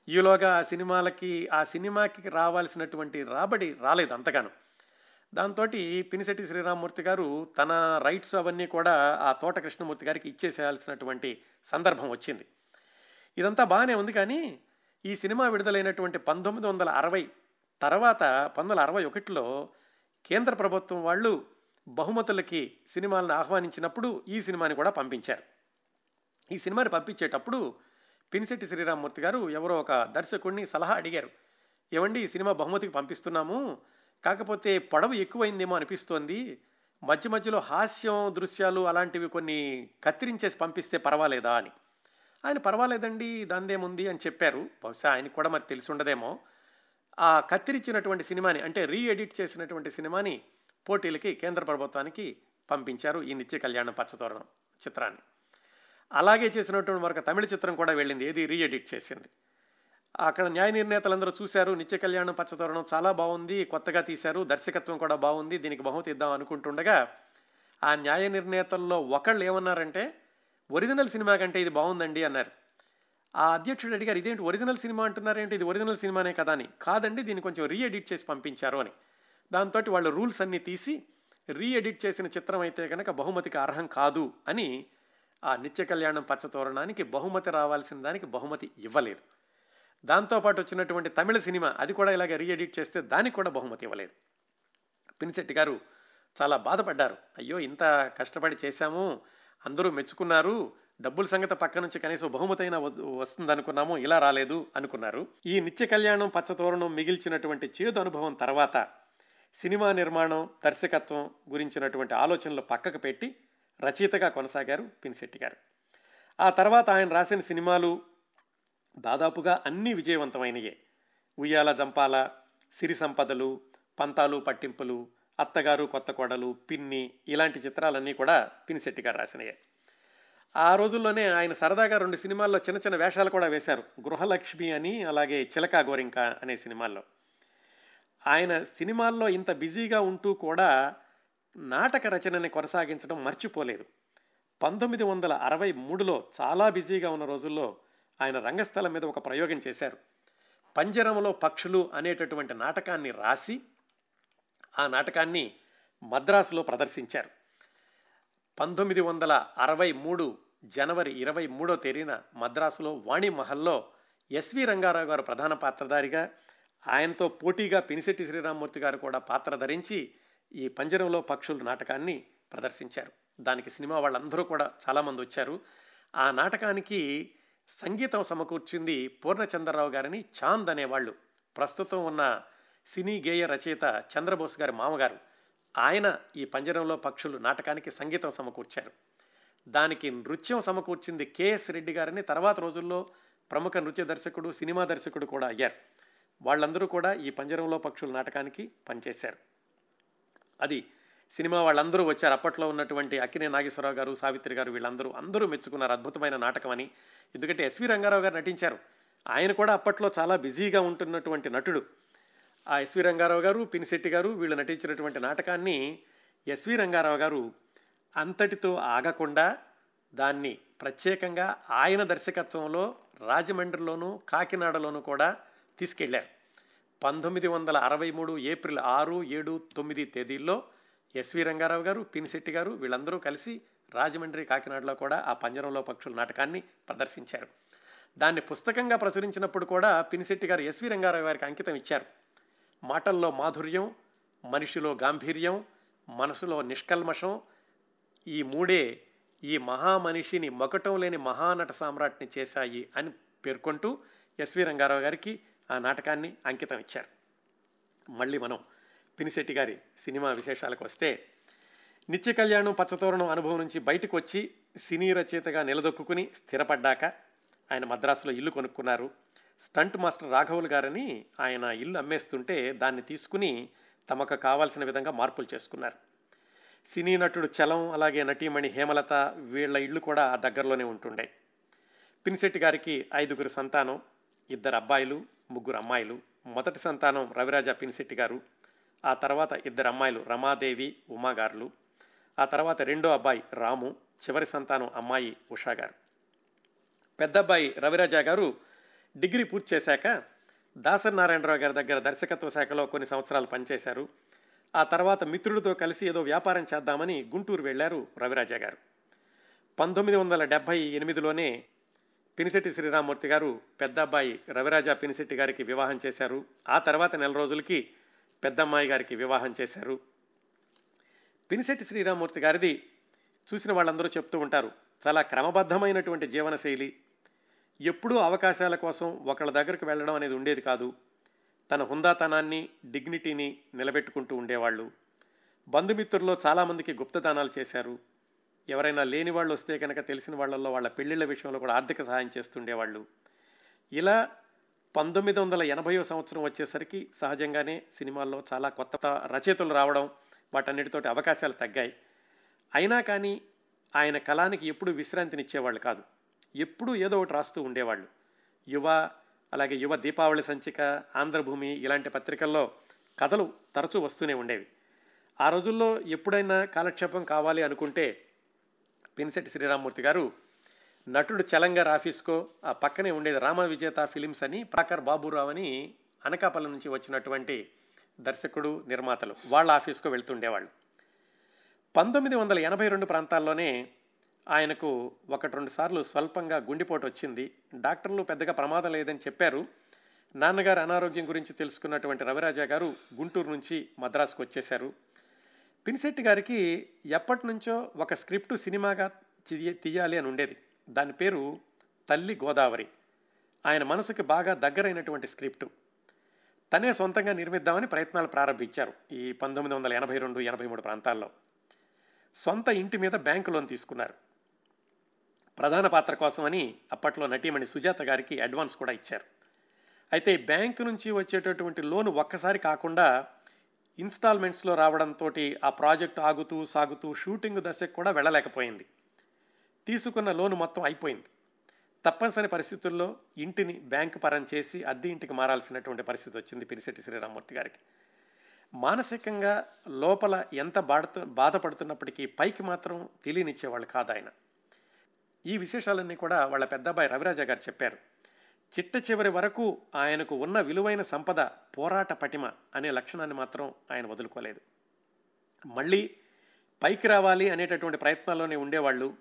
ఈలోగా ఆ సినిమాలకి ఆ సినిమాకి రావాల్సినటువంటి రాబడి రాలేదు అంతగాను. దాంతో పినిశెట్టి శ్రీరామూర్తి గారు తన రైట్స్ అవన్నీ కూడా ఆ తోట కృష్ణమూర్తి గారికి ఇచ్చేసేయాల్సినటువంటి సందర్భం వచ్చింది. ఇదంతా బాగానే ఉంది కానీ ఈ సినిమా విడుదలైనటువంటి పంతొమ్మిది వందల అరవై తర్వాత పంతొమ్మిది వందల అరవై ఒకటిలో కేంద్ర ప్రభుత్వం వాళ్ళు బహుమతులకి సినిమాలను ఆహ్వానించినప్పుడు ఈ సినిమాని కూడా పంపించారు. ఈ సినిమాని పంపించేటప్పుడు పినిశెట్టి శ్రీరామ్మూర్తి గారు ఎవరో ఒక దర్శకుడిని సలహా అడిగారు. ఏమండి ఈ సినిమా బహుమతికి పంపిస్తున్నాము. కాకపోతే పొడవు ఎక్కువైందేమో అనిపిస్తోంది. మధ్య మధ్యలో హాస్యం దృశ్యాలు అలాంటివి కొన్ని కత్తిరించేసి పంపిస్తే పర్వాలేదా? అని. ఆయన పర్వాలేదండి దాందేముంది? అని చెప్పారు. బహుశా ఆయనకు కూడా మరి తెలిసి ఉండదేమో. ఆ కత్తిరించినటువంటి సినిమాని అంటే రీ ఎడిట్ చేసినటువంటి సినిమాని పోటీలకి కేంద్ర ప్రభుత్వానికి పంపించారు ఈ నిత్య కళ్యాణం పచ్చతోరణం చిత్రాన్ని. అలాగే చేసినటువంటి మరొక తమిళ చిత్రం కూడా వెళ్ళింది ఏది రీ ఎడిట్ చేసింది. అక్కడ న్యాయ నిర్ణేతలందరూ చూశారు నిత్య కళ్యాణం పచ్చతోరణం చాలా బాగుంది కొత్తగా తీశారు దర్శకత్వం కూడా బాగుంది దీనికి బహుమతి ఇద్దాం అనుకుంటుండగా ఆ న్యాయ నిర్ణేతల్లో ఒకళ్ళు ఏమన్నారంటే ఒరిజినల్ సినిమా కంటే ఇది బాగుందండి అన్నారు. ఆ అధ్యక్షుడు అడిగారు ఇదేంటి ఒరిజినల్ సినిమా అంటున్నారేంటి? ఇది ఒరిజినల్ సినిమానే కదా అని. కాదండి దీన్ని కొంచెం రీఎడిట్ చేసి పంపించారు అని. దాంతో వాళ్ళు రూల్స్ అన్నీ తీసి రీఎడిట్ చేసిన చిత్రం అయితే కనుక బహుమతికి అర్హం కాదు అని ఆ నిత్య కళ్యాణం పచ్చతోరణానికి బహుమతి రావాల్సిన దానికి బహుమతి ఇవ్వలేదు. దాంతోపాటు వచ్చినటువంటి తమిళ సినిమా అది కూడా ఇలాగ రీఎడిట్ చేస్తే దానికి కూడా బహుమతి ఇవ్వలేదు. పినిశెట్టి గారు చాలా బాధపడ్డారు. అయ్యో ఇంత కష్టపడి చేశాము అందరూ మెచ్చుకున్నారు డబ్బుల సంగతి పక్క నుంచి కనీసం బహుమతైన వస్తుంది అనుకున్నాము ఇలా రాలేదు అనుకున్నారు. ఈ నిత్య కళ్యాణం పచ్చతోరణం మిగిల్చినటువంటి చేదు అనుభవం తర్వాత సినిమా నిర్మాణం దర్శకత్వం గురించినటువంటి ఆలోచనలు పక్కకు పెట్టి రచయితగా కొనసాగారు పినిశెట్టి గారు. ఆ తర్వాత ఆయన రాసిన సినిమాలు దాదాపుగా అన్నీ విజయవంతమైనయే. ఉయ్యాల జంపాల సిరి సంపదలు పంతాలు పట్టింపులు అత్తగారు కొత్త కొడలు పిన్ని ఇలాంటి చిత్రాలన్నీ కూడా పినిశెట్టి గారు రాసినయే. ఆ రోజుల్లోనే ఆయన సరదాగా రెండు సినిమాల్లో చిన్న చిన్న వేషాలు కూడా వేశారు. గృహలక్ష్మి అని అలాగే చిలకా గోరింక అనే సినిమాల్లో. ఆయన సినిమాల్లో ఇంత బిజీగా ఉంటూ కూడా నాటక రచనని కొనసాగించడం మర్చిపోలేదు. పంతొమ్మిది వందల అరవై మూడులో చాలా బిజీగా ఉన్న రోజుల్లో ఆయన రంగస్థలం మీద ఒక ప్రయోగం చేశారు. పంజరంలో పక్షులు అనేటటువంటి నాటకాన్ని రాసి ఆ నాటకాన్ని మద్రాసులో ప్రదర్శించారు. పంతొమ్మిది వందల అరవై మూడు జనవరి ఇరవై మూడో తేదీన మద్రాసులో వాణి మహల్లో ఎస్వి రంగారావు గారు ప్రధాన పాత్రధారిగా ఆయనతో పోటీగా పినిశెట్టి శ్రీరామూర్తి గారు కూడా పాత్ర ధరించి ఈ పంజరంలో పక్షులు నాటకాన్ని ప్రదర్శించారు. దానికి సినిమా వాళ్ళందరూ కూడా చాలామంది వచ్చారు. ఆ నాటకానికి సంగీతం సమకూర్చింది పూర్ణచంద్రరావు గారిని చాంద్ అనేవాళ్ళు. ప్రస్తుతం ఉన్న సినీ గేయ రచయిత చంద్రబోస్ గారి మామగారు. ఆయన ఈ పంజరంలో పక్షులు నాటకానికి సంగీతం సమకూర్చారు. దానికి నృత్యం సమకూర్చింది కెఎస్ రెడ్డి గారిని తర్వాత రోజుల్లో ప్రముఖ నృత్య దర్శకుడు సినిమా దర్శకుడు కూడా అయ్యారు. వాళ్ళందరూ కూడా ఈ పంజరంలో పక్షుల నాటకానికి పనిచేశారు. అది సినిమా వాళ్ళందరూ వచ్చారు. అప్పట్లో ఉన్నటువంటి అక్కినే నాగేశ్వరరావు గారు సావిత్రి గారు వీళ్ళందరూ అందరూ మెచ్చుకున్నారు. అద్భుతమైన నాటకం అని. ఎందుకంటే ఎస్వి రంగారావు గారు నటించారు. ఆయన కూడా అప్పట్లో చాలా బిజీగా ఉంటున్నటువంటి నటుడు. ఆ ఎస్వి రంగారావు గారు పినిశెట్టి గారు వీళ్ళు నటించినటువంటి నాటకాన్ని ఎస్వి రంగారావు గారు అంతటితో ఆగకుండా దాన్ని ప్రత్యేకంగా ఆయన దర్శకత్వంలో రాజమండ్రిలోనూ కాకినాడలోనూ కూడా తీసుకెళ్ళారు. పంతొమ్మిది వందల అరవై మూడు ఏప్రిల్ ఆరు ఏడు తొమ్మిది తేదీల్లో ఎస్వి రంగారావు గారు పినిశెట్టి గారు వీళ్ళందరూ కలిసి రాజమండ్రి కాకినాడలో కూడా ఆ పంజరంలో పక్షుల నాటకాన్ని ప్రదర్శించారు. దాన్ని పుస్తకంగా ప్రచురించినప్పుడు కూడా పినిశెట్టి గారు ఎస్వి రంగారావు గారికి అంకితం ఇచ్చారు. మాటల్లో మాధుర్యం మనిషిలో గాంభీర్యం మనసులో నిష్కల్మషం ఈ మూడే ఈ మహామనిషిని మొకటం లేని మహానట సామ్రాట్ని చేశాయి అని పేర్కొంటూ ఎస్వి రంగారావు గారికి ఆ నాటకాన్ని అంకితం ఇచ్చారు. మళ్ళీ మనం పినిశెట్టి గారి సినిమా విశేషాలకు వస్తే నిత్య కళ్యాణం పచ్చతోరణం అనుభవం నుంచి బయటకు వచ్చి సినీ రచయితగా నిలదొక్కుని స్థిరపడ్డాక ఆయన మద్రాసులో ఇల్లు కొనుక్కున్నారు. స్టంట్ మాస్టర్ రాఘవులు గారని ఆయన ఇల్లు అమ్మేస్తుంటే దాన్ని తీసుకుని తమకు కావాల్సిన విధంగా మార్పులు చేసుకున్నారు. సినీ నటుడు చలం అలాగే నటీమణి హేమలత వీళ్ళ ఇళ్ళు కూడా ఆ దగ్గరలోనే ఉంటుండే. పినిశెట్టి గారికి ఐదుగురు సంతానం ఇద్దరు అబ్బాయిలు ముగ్గురు అమ్మాయిలు. మొదటి సంతానం రవిరాజ పినిశెట్టి గారు ఆ తర్వాత ఇద్దరు అమ్మాయిలు రమాదేవి ఉమాగారులు ఆ తర్వాత రెండో అబ్బాయి రాము చివరి సంతానం అమ్మాయి ఉషా గారు. పెద్ద అబ్బాయి రవిరాజా గారు డిగ్రీ పూర్తి చేశాక దాసరి నారాయణరావు గారి దగ్గర దర్శకత్వ శాఖలో కొన్ని సంవత్సరాలు పనిచేశారు. ఆ తర్వాత మిత్రుడితో కలిసి ఏదో వ్యాపారం చేద్దామని గుంటూరు వెళ్ళారు రవిరాజా గారు. పంతొమ్మిది వందల డెబ్భై ఎనిమిదిలోనే పినిశెట్టి శ్రీరామూర్తి గారు పెద్ద అబ్బాయి రవిరాజా పినిశెట్టి గారికి వివాహం చేశారు. ఆ తర్వాత నెల రోజులకి పెద్దమ్మాయి గారికి వివాహం చేశారు. పినిశెట్టి శ్రీరామూర్తి గారిది చూసిన వాళ్ళందరూ చెప్తూ ఉంటారు. చాలా క్రమబద్ధమైనటువంటి జీవనశైలి ఎప్పుడూ అవకాశాల కోసం ఒకళ్ళ దగ్గరకు వెళ్ళడం అనేది ఉండేది కాదు. తన హుందాతనాన్ని డిగ్నిటీని నిలబెట్టుకుంటూ ఉండేవాళ్ళు. బంధుమిత్రుల్లో చాలామందికి గుప్తదానాలు చేశారు. ఎవరైనా లేని వాళ్ళు వస్తే కనుక తెలిసిన వాళ్ళల్లో వాళ్ళ పెళ్ళిళ్ళ విషయంలో కూడా ఆర్థిక సహాయం చేస్తుండేవాళ్ళు. ఇలా పంతొమ్మిది వందల ఎనభైవ సంవత్సరం వచ్చేసరికి సహజంగానే సినిమాల్లో చాలా కొత్త రచయితలు రావడం వాటన్నిటితోటి అవకాశాలు తగ్గాయి. అయినా కానీ ఆయన కళానికి ఎప్పుడూ విశ్రాంతినిచ్చేవాళ్ళు కాదు. ఎప్పుడూ ఏదో ఒకటి రాస్తూ ఉండేవాళ్ళు. యువ అలాగే యువ దీపావళి సంచిక ఆంధ్రభూమి ఇలాంటి పత్రికల్లో కథలు తరచూ వస్తూనే ఉండేవి. ఆ రోజుల్లో ఎప్పుడైనా కాలక్షేపం కావాలి అనుకుంటే పినిశెట్టి శ్రీరామూర్తి గారు నటుడు చలంగారు ఆఫీస్కో ఆ పక్కనే ఉండేది రామ విజేత ఫిలిమ్స్ అని ప్రాకర్ బాబురావు అని అనకాపల్లి నుంచి వచ్చినటువంటి దర్శకుడు నిర్మాతలు వాళ్ళ ఆఫీస్కో వెళ్తుండేవాళ్ళు పంతొమ్మిది వందల ఎనభై రెండు ప్రాంతాల్లోనే ఆయనకు ఒకటి రెండు సార్లు స్వల్పంగా గుండెపోటు వచ్చింది. డాక్టర్లు పెద్దగా ప్రమాదం లేదని చెప్పారు. నాన్నగారు అనారోగ్యం గురించి తెలుసుకున్నటువంటి రవిరాజా గారు గుంటూరు నుంచి మద్రాసుకు వచ్చేశారు. పినిశెట్టి గారికి ఎప్పటి నుంచో ఒక స్క్రిప్ట్ సినిమాగా తీయాలి అని ఉండేది. దాని పేరు తల్లి గోదావరి. ఆయన మనసుకి బాగా దగ్గరైనటువంటి స్క్రిప్టు. తనే సొంతంగా నిర్మిద్దామని ప్రయత్నాలు ప్రారంభించారు ఈ పంతొమ్మిది వందల ఎనభై రెండు ఎనభై మూడు ప్రాంతాల్లో. సొంత ఇంటి మీద బ్యాంకు లోన్ తీసుకున్నారు. ప్రధాన పాత్ర కోసమని అప్పట్లో నటీమణి సుజాత గారికి అడ్వాన్స్ కూడా ఇచ్చారు. అయితే బ్యాంకు నుంచి వచ్చేటటువంటి లోన్ ఒక్కసారి కాకుండా ఇన్స్టాల్మెంట్స్లో రావడంతో ఆ ప్రాజెక్ట్ ఆగుతూ సాగుతూ షూటింగ్ దశకు కూడా వెళ్ళలేకపోయింది. తీసుకున్న లోను మొత్తం అయిపోయింది. తప్పనిసరి పరిస్థితుల్లో ఇంటిని బ్యాంకు పరం చేసి అద్దె ఇంటికి మారాల్సినటువంటి పరిస్థితి వచ్చింది పిరిశెట్టి శ్రీరామూర్తి గారికి. మానసికంగా లోపల ఎంత బాధ బాధపడుతున్నప్పటికీ పైకి మాత్రం తెలియనిచ్చేవాళ్ళు కాదు ఆయన. ఈ విశేషాలన్నీ కూడా వాళ్ళ పెద్దబ్బాయి రవిరాజా గారు చెప్పారు. చిట్ట చివరి వరకు ఆయనకు ఉన్న విలువైన సంపద పోరాట పటిమ అనే లక్షణాన్ని మాత్రం ఆయన వదులుకోలేదు. మళ్ళీ పైకి రావాలి అనేటటువంటి ప్రయత్నాల్లోనే ఉండేవాళ్ళు.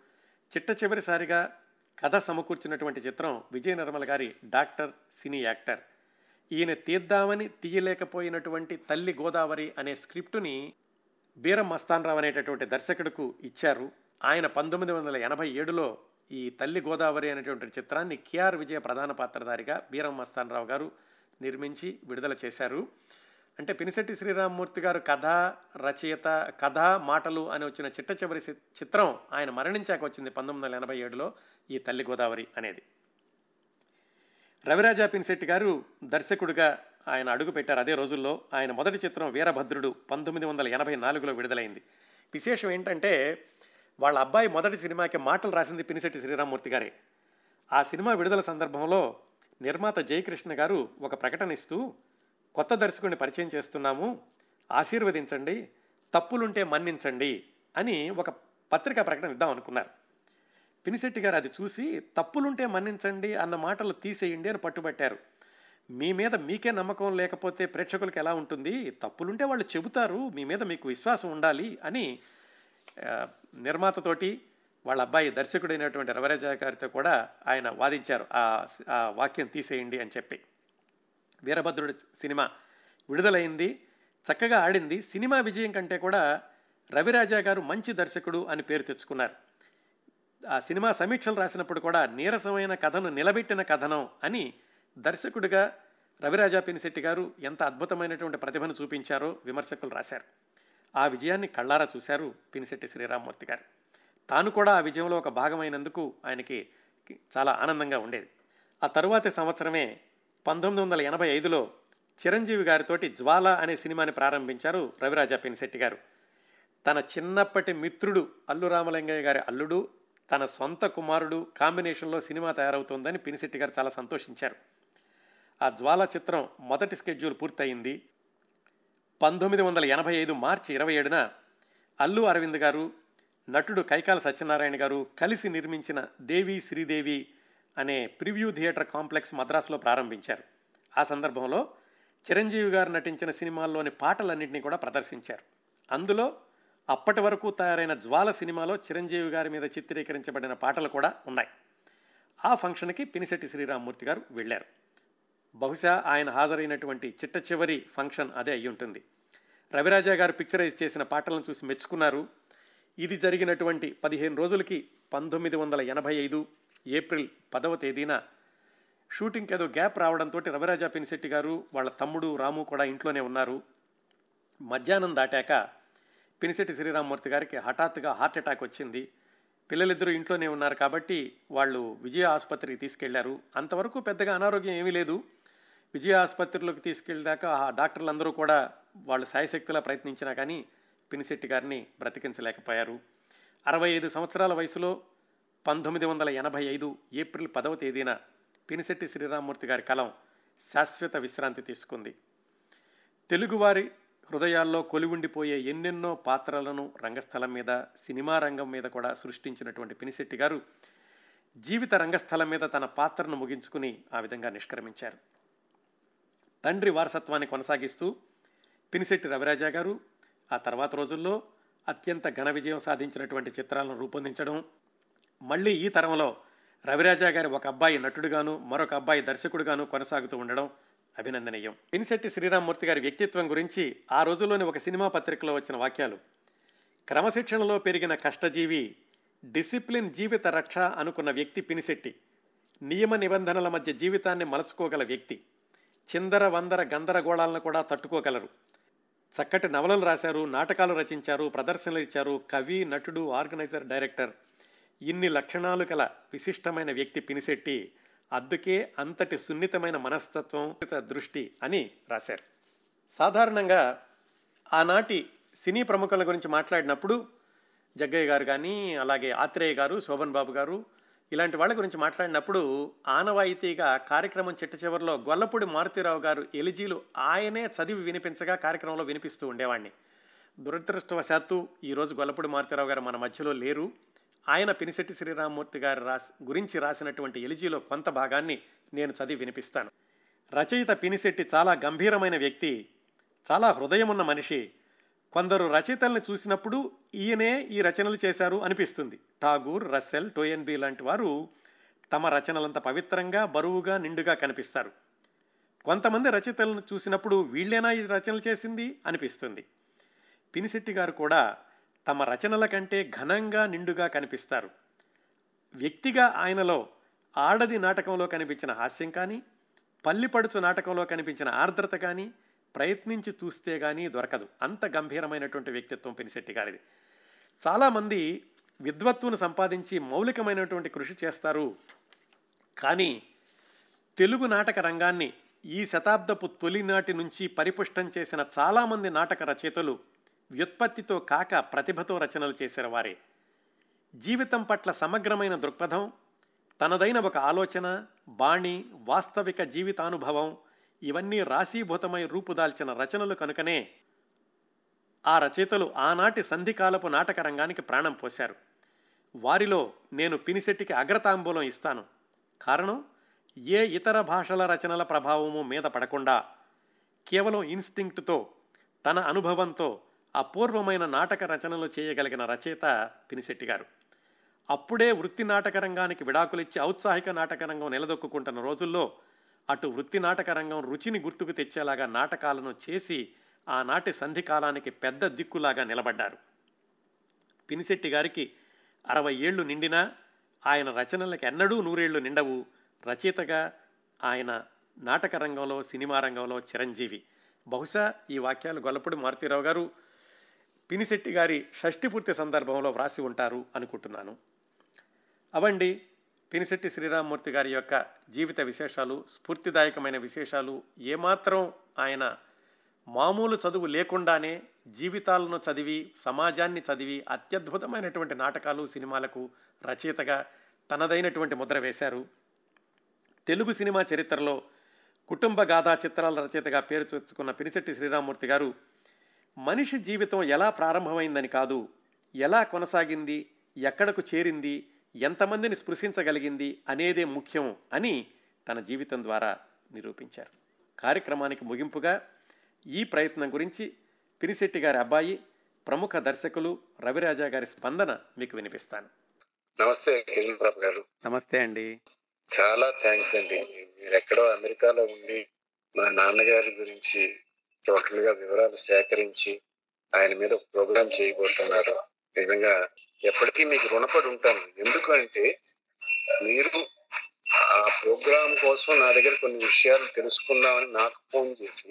చిట్ట చివరిసారిగా కథ సమకూర్చినటువంటి చిత్రం విజయ నిర్మల గారి డాక్టర్ సినీ యాక్టర్. ఈయన తీద్దామని తీయలేకపోయినటువంటి తల్లి గోదావరి అనే స్క్రిప్టుని బీరం మస్తాన్రావు అనేటటువంటి దర్శకుడికు ఇచ్చారు. ఆయన పంతొమ్మిది వందల ఎనభై ఏడులో ఈ తల్లి గోదావరి అనేటువంటి చిత్రాన్ని కేఆర్ విజయ ప్రధాన పాత్రధారిగా బీరం మస్తానరావు గారు నిర్మించి విడుదల చేశారు. అంటే పినిశెట్టి శ్రీరామ్మూర్తి గారు కథ రచయిత కథ మాటలు అని వచ్చిన చిట్ట చివరి చిత్రం ఆయన మరణించాక వచ్చింది పంతొమ్మిది వందల ఎనభై ఏడులో ఈ తల్లి గోదావరి అనేది. రవిరాజా పినిశెట్టి గారు దర్శకుడిగా ఆయన అడుగు పెట్టారు అదే రోజుల్లో. ఆయన మొదటి చిత్రం వీరభద్రుడు పంతొమ్మిది వందల ఎనభై నాలుగులో విడుదలైంది. విశేషం ఏంటంటే వాళ్ళ అబ్బాయి మొదటి సినిమాకి మాటలు రాసింది పినిశెట్టి శ్రీరామూర్తి గారే. ఆ సినిమా విడుదల సందర్భంలో నిర్మాత జయకృష్ణ గారు ఒక ప్రకటన ఇస్తూ కొత్త దర్శకుడిని పరిచయం చేస్తున్నాము. ఆశీర్వదించండి. తప్పులుంటే మన్నించండి అని ఒక పత్రికా ప్రకటన ఇద్దాం అనుకున్నారు. పినిశెట్టి గారు అది చూసి తప్పులుంటే మన్నించండి అన్న మాటలు తీసేయండి అని పట్టుబట్టారు. మీ మీద మీకే నమ్మకం లేకపోతే ప్రేక్షకులకు ఎలా ఉంటుంది? తప్పులుంటే వాళ్ళు చెబుతారు. మీ మీద మీకు విశ్వాసం ఉండాలి అని నిర్మాతతోటి వాళ్ళ అబ్బాయి దర్శకుడైనటువంటి రవరాజా గారితో కూడా ఆయన వాదించారు. ఆ వాక్యం తీసేయండి అని చెప్పి. వీరభద్రుడి సినిమా విడుదలైంది. చక్కగా ఆడింది. సినిమా విజయం కంటే కూడా రవిరాజా గారు మంచి దర్శకుడు అని పేరు తెచ్చుకున్నారు. ఆ సినిమా సమీక్షలు రాసినప్పుడు కూడా నీరసమైన కథను నిలబెట్టిన కథనం అని దర్శకుడిగా రవిరాజా పినిశెట్టి గారు ఎంత అద్భుతమైనటువంటి ప్రతిభను చూపించారో విమర్శకులు రాశారు. ఆ విజయాన్ని కళ్ళారా చూశారు పినిశెట్టి శ్రీరామ్మూర్తి గారు. తాను కూడా ఆ విజయంలో ఒక భాగమైనందుకు ఆయనకి చాలా ఆనందంగా ఉండేది. ఆ తరువాతి సంవత్సరమే పంతొమ్మిది వందల ఎనభై ఐదులో చిరంజీవి గారితోటి జ్వాల అనే సినిమాని ప్రారంభించారు రవిరాజా పినిశెట్టి గారు. తన చిన్నప్పటి మిత్రుడు అల్లు రామలింగయ్య గారి అల్లుడు తన సొంత కుమారుడు కాంబినేషన్లో సినిమా తయారవుతోందని పినిశెట్టి గారు చాలా సంతోషించారు. ఆ జ్వాల చిత్రం మొదటి స్కెడ్యూల్ పూర్తయింది. పంతొమ్మిది వందల ఎనభై ఐదు మార్చి ఇరవై ఏడున అల్లు అరవింద్ గారు నటుడు కైకాల సత్యనారాయణ గారు కలిసి నిర్మించిన దేవి శ్రీదేవి అనే ప్రివ్యూ థియేటర్ కాంప్లెక్స్ మద్రాసులో ప్రారంభించారు. ఆ సందర్భంలో చిరంజీవి గారు నటించిన సినిమాల్లోని పాటలన్నింటినీ కూడా ప్రదర్శించారు. అందులో అప్పటి వరకు తయారైన జ్వాల సినిమాలో చిరంజీవి గారి మీద చిత్రీకరించబడిన పాటలు కూడా ఉన్నాయి. ఆ ఫంక్షన్కి పినిశెట్టి శ్రీరామ్మూర్తి గారు వెళ్ళారు. బహుశా ఆయన హాజరైనటువంటి చిట్ట చివరి ఫంక్షన్ అదే అయి ఉంటుంది. రవిరాజా గారు పిక్చరైజ్ చేసిన పాటలను చూసి మెచ్చుకున్నారు. ఇది జరిగినటువంటి పదిహేను రోజులకి పంతొమ్మిది వందల ఎనభై ఐదు ఏప్రిల్ పదవ తేదీన షూటింగ్కి ఏదో గ్యాప్ రావడంతో రవిరాజా పినిశెట్టి గారు వాళ్ళ తమ్ముడు రాము కూడా ఇంట్లోనే ఉన్నారు. మధ్యాహ్నం దాటాక పినిశెట్టి శ్రీరామ్మూర్తి గారికి హఠాత్తుగా హార్ట్ అటాక్ వచ్చింది. పిల్లలిద్దరూ ఇంట్లోనే ఉన్నారు కాబట్టి వాళ్ళు విజయ ఆసుపత్రికి తీసుకెళ్ళారు. అంతవరకు పెద్దగా అనారోగ్యం ఏమీ లేదు. విజయ ఆసుపత్రిలోకి తీసుకెళ్ళాక ఆ డాక్టర్లు అందరూ కూడా వాళ్ళు సాయశక్తిలా ప్రయత్నించినా కానీ పినిశెట్టి గారిని బ్రతికించలేకపోయారు. అరవై ఐదు సంవత్సరాల వయసులో పంతొమ్మిది వందల ఎనభై ఐదు ఏప్రిల్ పదవ తేదీన పినిశెట్టి శ్రీరామ్మూర్తి గారి కలం శాశ్వత విశ్రాంతి తీసుకుంది. తెలుగువారి హృదయాల్లో కొలివుండిపోయే ఎన్నెన్నో పాత్రలను రంగస్థలం మీద సినిమా రంగం మీద కూడా సృష్టించినటువంటి పినిశెట్టి గారు జీవిత రంగస్థలం మీద తన పాత్రను ముగించుకుని ఆ విధంగా నిష్క్రమించారు. తండ్రి వారసత్వాన్ని కొనసాగిస్తూ పినిశెట్టి రవిరాజా గారు ఆ తర్వాత రోజుల్లో అత్యంత ఘన విజయం సాధించినటువంటి చిత్రాలను రూపొందించడం మళ్ళీ ఈ తరంలో రవిరాజా గారి ఒక అబ్బాయి నటుడుగాను మరొక అబ్బాయి దర్శకుడుగాను కొనసాగుతూ ఉండడం అభినందనీయం. పినిశెట్టి శ్రీరామ్మూర్తి గారి వ్యక్తిత్వం గురించి ఆ రోజుల్లోని ఒక సినిమా పత్రికలో వచ్చిన వాక్యాలు క్రమశిక్షణలో పెరిగిన కష్టజీవి డిసిప్లిన్ జీవిత రక్ష అనుకున్న వ్యక్తి పినిశెట్టి నియమ నిబంధనల మధ్య జీవితాన్ని మలచుకోగల వ్యక్తి. చిందర వందర గందరగోళాలను కూడా తట్టుకోగలరు. చక్కటి నవలలు రాశారు నాటకాలు రచించారు ప్రదర్శనలు ఇచ్చారు కవి నటుడు ఆర్గనైజర్ డైరెక్టర్. ఇన్ని లక్షణాలు గల విశిష్టమైన వ్యక్తి పినిశెట్టి అద్దుకే అంతటి సున్నితమైన మనస్తత్వం దృష్టి అని రాశారు. సాధారణంగా ఆనాటి సినీ ప్రముఖుల గురించి మాట్లాడినప్పుడు జగ్గయ్య గారు కానీ అలాగే ఆత్రేయ గారు శోభన్ బాబు గారు ఇలాంటి వాళ్ళ గురించి మాట్లాడినప్పుడు ఆనవాయితీగా కార్యక్రమం చిట్ట చివరిలో గొల్లపూడి మారుతీరావు గారు ఎలిజీలు ఆయనే చదివి వినిపించగా కార్యక్రమంలో వినిపిస్తూ ఉండేవాడిని దురదృష్టవశాత్తు ఈరోజు గొల్లపూడి మారుతీరావు గారు మన మధ్యలో లేరు. ఆయన పినిశెట్టి శ్రీరామ్మూర్తి గారు రాసి గురించి రాసినటువంటి ఎలిజీలో కొంత భాగాన్ని నేను చదివి వినిపిస్తాను. రచయిత పినిశెట్టి చాలా గంభీరమైన వ్యక్తి చాలా హృదయమున్న మనిషి కొందరు రచయితల్ని చూసినప్పుడు ఈయనే ఈ రచనలు చేశారు అనిపిస్తుంది. ఠాగూర్ రస్సెల్ టోయన్బీ లాంటి వారు తమ రచనలంత పవిత్రంగా బరువుగా నిండుగా కనిపిస్తారు. కొంతమంది రచయితలను చూసినప్పుడు వీళ్ళేనా ఈ రచనలు చేసింది అనిపిస్తుంది. పినిశెట్టి గారు కూడా తమ రచనల కంటే ఘనంగా నిండుగా కనిపిస్తారు. వ్యక్తిగా ఆయనలో ఆడది నాటకంలో కనిపించిన హాస్యం కానీ పల్లిపడుచు నాటకంలో కనిపించిన ఆర్ద్రత కానీ ప్రయత్నించి చూస్తే కానీ దొరకదు. అంత గంభీరమైనటువంటి వ్యక్తిత్వం పెనిశెట్టి గారిది. చాలామంది విద్వత్తును సంపాదించి మౌలికమైనటువంటి కృషి చేస్తారు. కానీ తెలుగు నాటక రంగాన్ని ఈ శతాబ్దపు తొలినాటి నుంచి పరిపుష్టం చేసిన చాలామంది నాటక రచయితలు వ్యుత్పత్తితో కాక ప్రతిభతో రచనలు చేసిన వారే. జీవితం పట్ల సమగ్రమైన దృక్పథం తనదైన ఒక ఆలోచన బాణి వాస్తవిక జీవితానుభవం ఇవన్నీ రాశీభూతమై రూపుదాల్చిన రచనలు కనుకనే ఆ రచయితలు ఆనాటి సంధికాలపు నాటక రంగానికి ప్రాణం పోశారు. వారిలో నేను పినిశెట్టికి అగ్రతాంబూలం ఇస్తాను. కారణం ఏ ఇతర భాషల రచనల ప్రభావము మీద పడకుండా కేవలం ఇన్స్టింక్ట్తో తన అనుభవంతో అపూర్వమైన నాటక రచనలు చేయగలిగిన రచయిత పినిశెట్టి గారు అప్పుడే వృత్తి నాటక రంగానికి విడాకులిచ్చి ఔత్సాహిక నాటక రంగం నిలదొక్కుంటున్న రోజుల్లో అటు వృత్తి నాటక రంగం రుచిని గుర్తుకు తెచ్చేలాగా నాటకాలను చేసి ఆనాటి సంధికాలానికి పెద్ద దిక్కులాగా నిలబడ్డారు. పినిశెట్టి గారికి అరవై ఏళ్ళు నిండినా ఆయన రచనలకు ఎన్నడూ నూరేళ్ళు నిండవు. రచయితగా ఆయన నాటక రంగంలో సినిమా రంగంలో చిరంజీవి. బహుశా ఈ వాక్యాలు గొల్లపూడి మారుతీరావు గారు పినిశెట్టి గారి షష్ఠి పూర్తి సందర్భంలో వ్రాసి ఉంటారు అనుకుంటున్నాను. అవండి పినిశెట్టి శ్రీరామ్మూర్తి గారి యొక్క జీవిత విశేషాలు స్ఫూర్తిదాయకమైన విశేషాలు ఏమాత్రం ఆయన మామూలు చదువు లేకుండానే జీవితాలను చదివి సమాజాన్ని చదివి అత్యద్భుతమైనటువంటి నాటకాలు సినిమాలకు రచయితగా తనదైనటువంటి ముద్ర వేశారు. తెలుగు సినిమా చరిత్రలో కుటుంబ గాథా చిత్రాల రచయితగా పేరు తెచ్చుకున్న పినిశెట్టి శ్రీరామ్మూర్తి గారు మనిషి జీవితం ఎలా ప్రారంభమైందని కాదు ఎలా కొనసాగింది ఎక్కడకు చేరింది ఎంతమందిని స్పృశించగలిగింది అనేదే ముఖ్యం అని తన జీవితం ద్వారా నిరూపించారు. కార్యక్రమానికి ముగింపుగా ఈ ప్రయత్నం గురించి పినిశెట్టి గారి అబ్బాయి ప్రముఖ దర్శకులు రవిరాజా గారి స్పందన మీకు వినిపిస్తాను. నమస్తే కిరణ్ ప్రభు గారు. నమస్తే అండి. చాలా థ్యాంక్స్ అండి. మీరు ఎక్కడో అమెరికాలో ఉండి మా నాన్నగారి గురించి టోటల్గా వివరాలు సేకరించి ఆయన మీద ఒక ప్రోగ్రామ్ చేయబోతున్నారు. నిజంగా ఎప్పటికీ మీకు రుణపడి ఉంటాను ఎందుకంటే మీరు ఆ ప్రోగ్రామ్ కోసం నా దగ్గర కొన్ని విషయాలు తెలుసుకుందామని నాకు ఫోన్ చేసి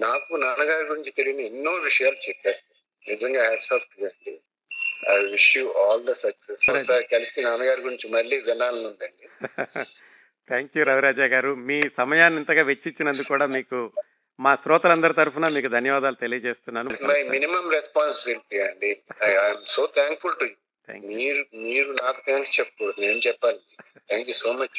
నాకు నాన్నగారి గురించి తెలియని ఎన్నో విషయాలు చెప్పారు. నిజంగా హ్యాట్స్ ఆఫ్ అండి. I wish you all the success. ఒకసారి కలిసి నాన్నగారి గురించి మళ్ళీ వినాలని ఉందండి. థ్యాంక్ యూ రవిరాజా గారు. మీ సమయాన్ని ఇంతగా వెచ్చిచ్చినందుకు కూడా మీకు మా శ్రోతలందరి తరఫున మీకు ధన్యవాదాలు తెలియజేస్తున్నాను. మై మినిమం రెస్పాన్సిబిలిటీ అండి. ఐఎమ్ సో థ్యాంక్ఫుల్ టు మీరు మీరు నాకు థ్యాంక్స్ చెప్పకూడదు. నేను చెప్పాలి. Thank you so much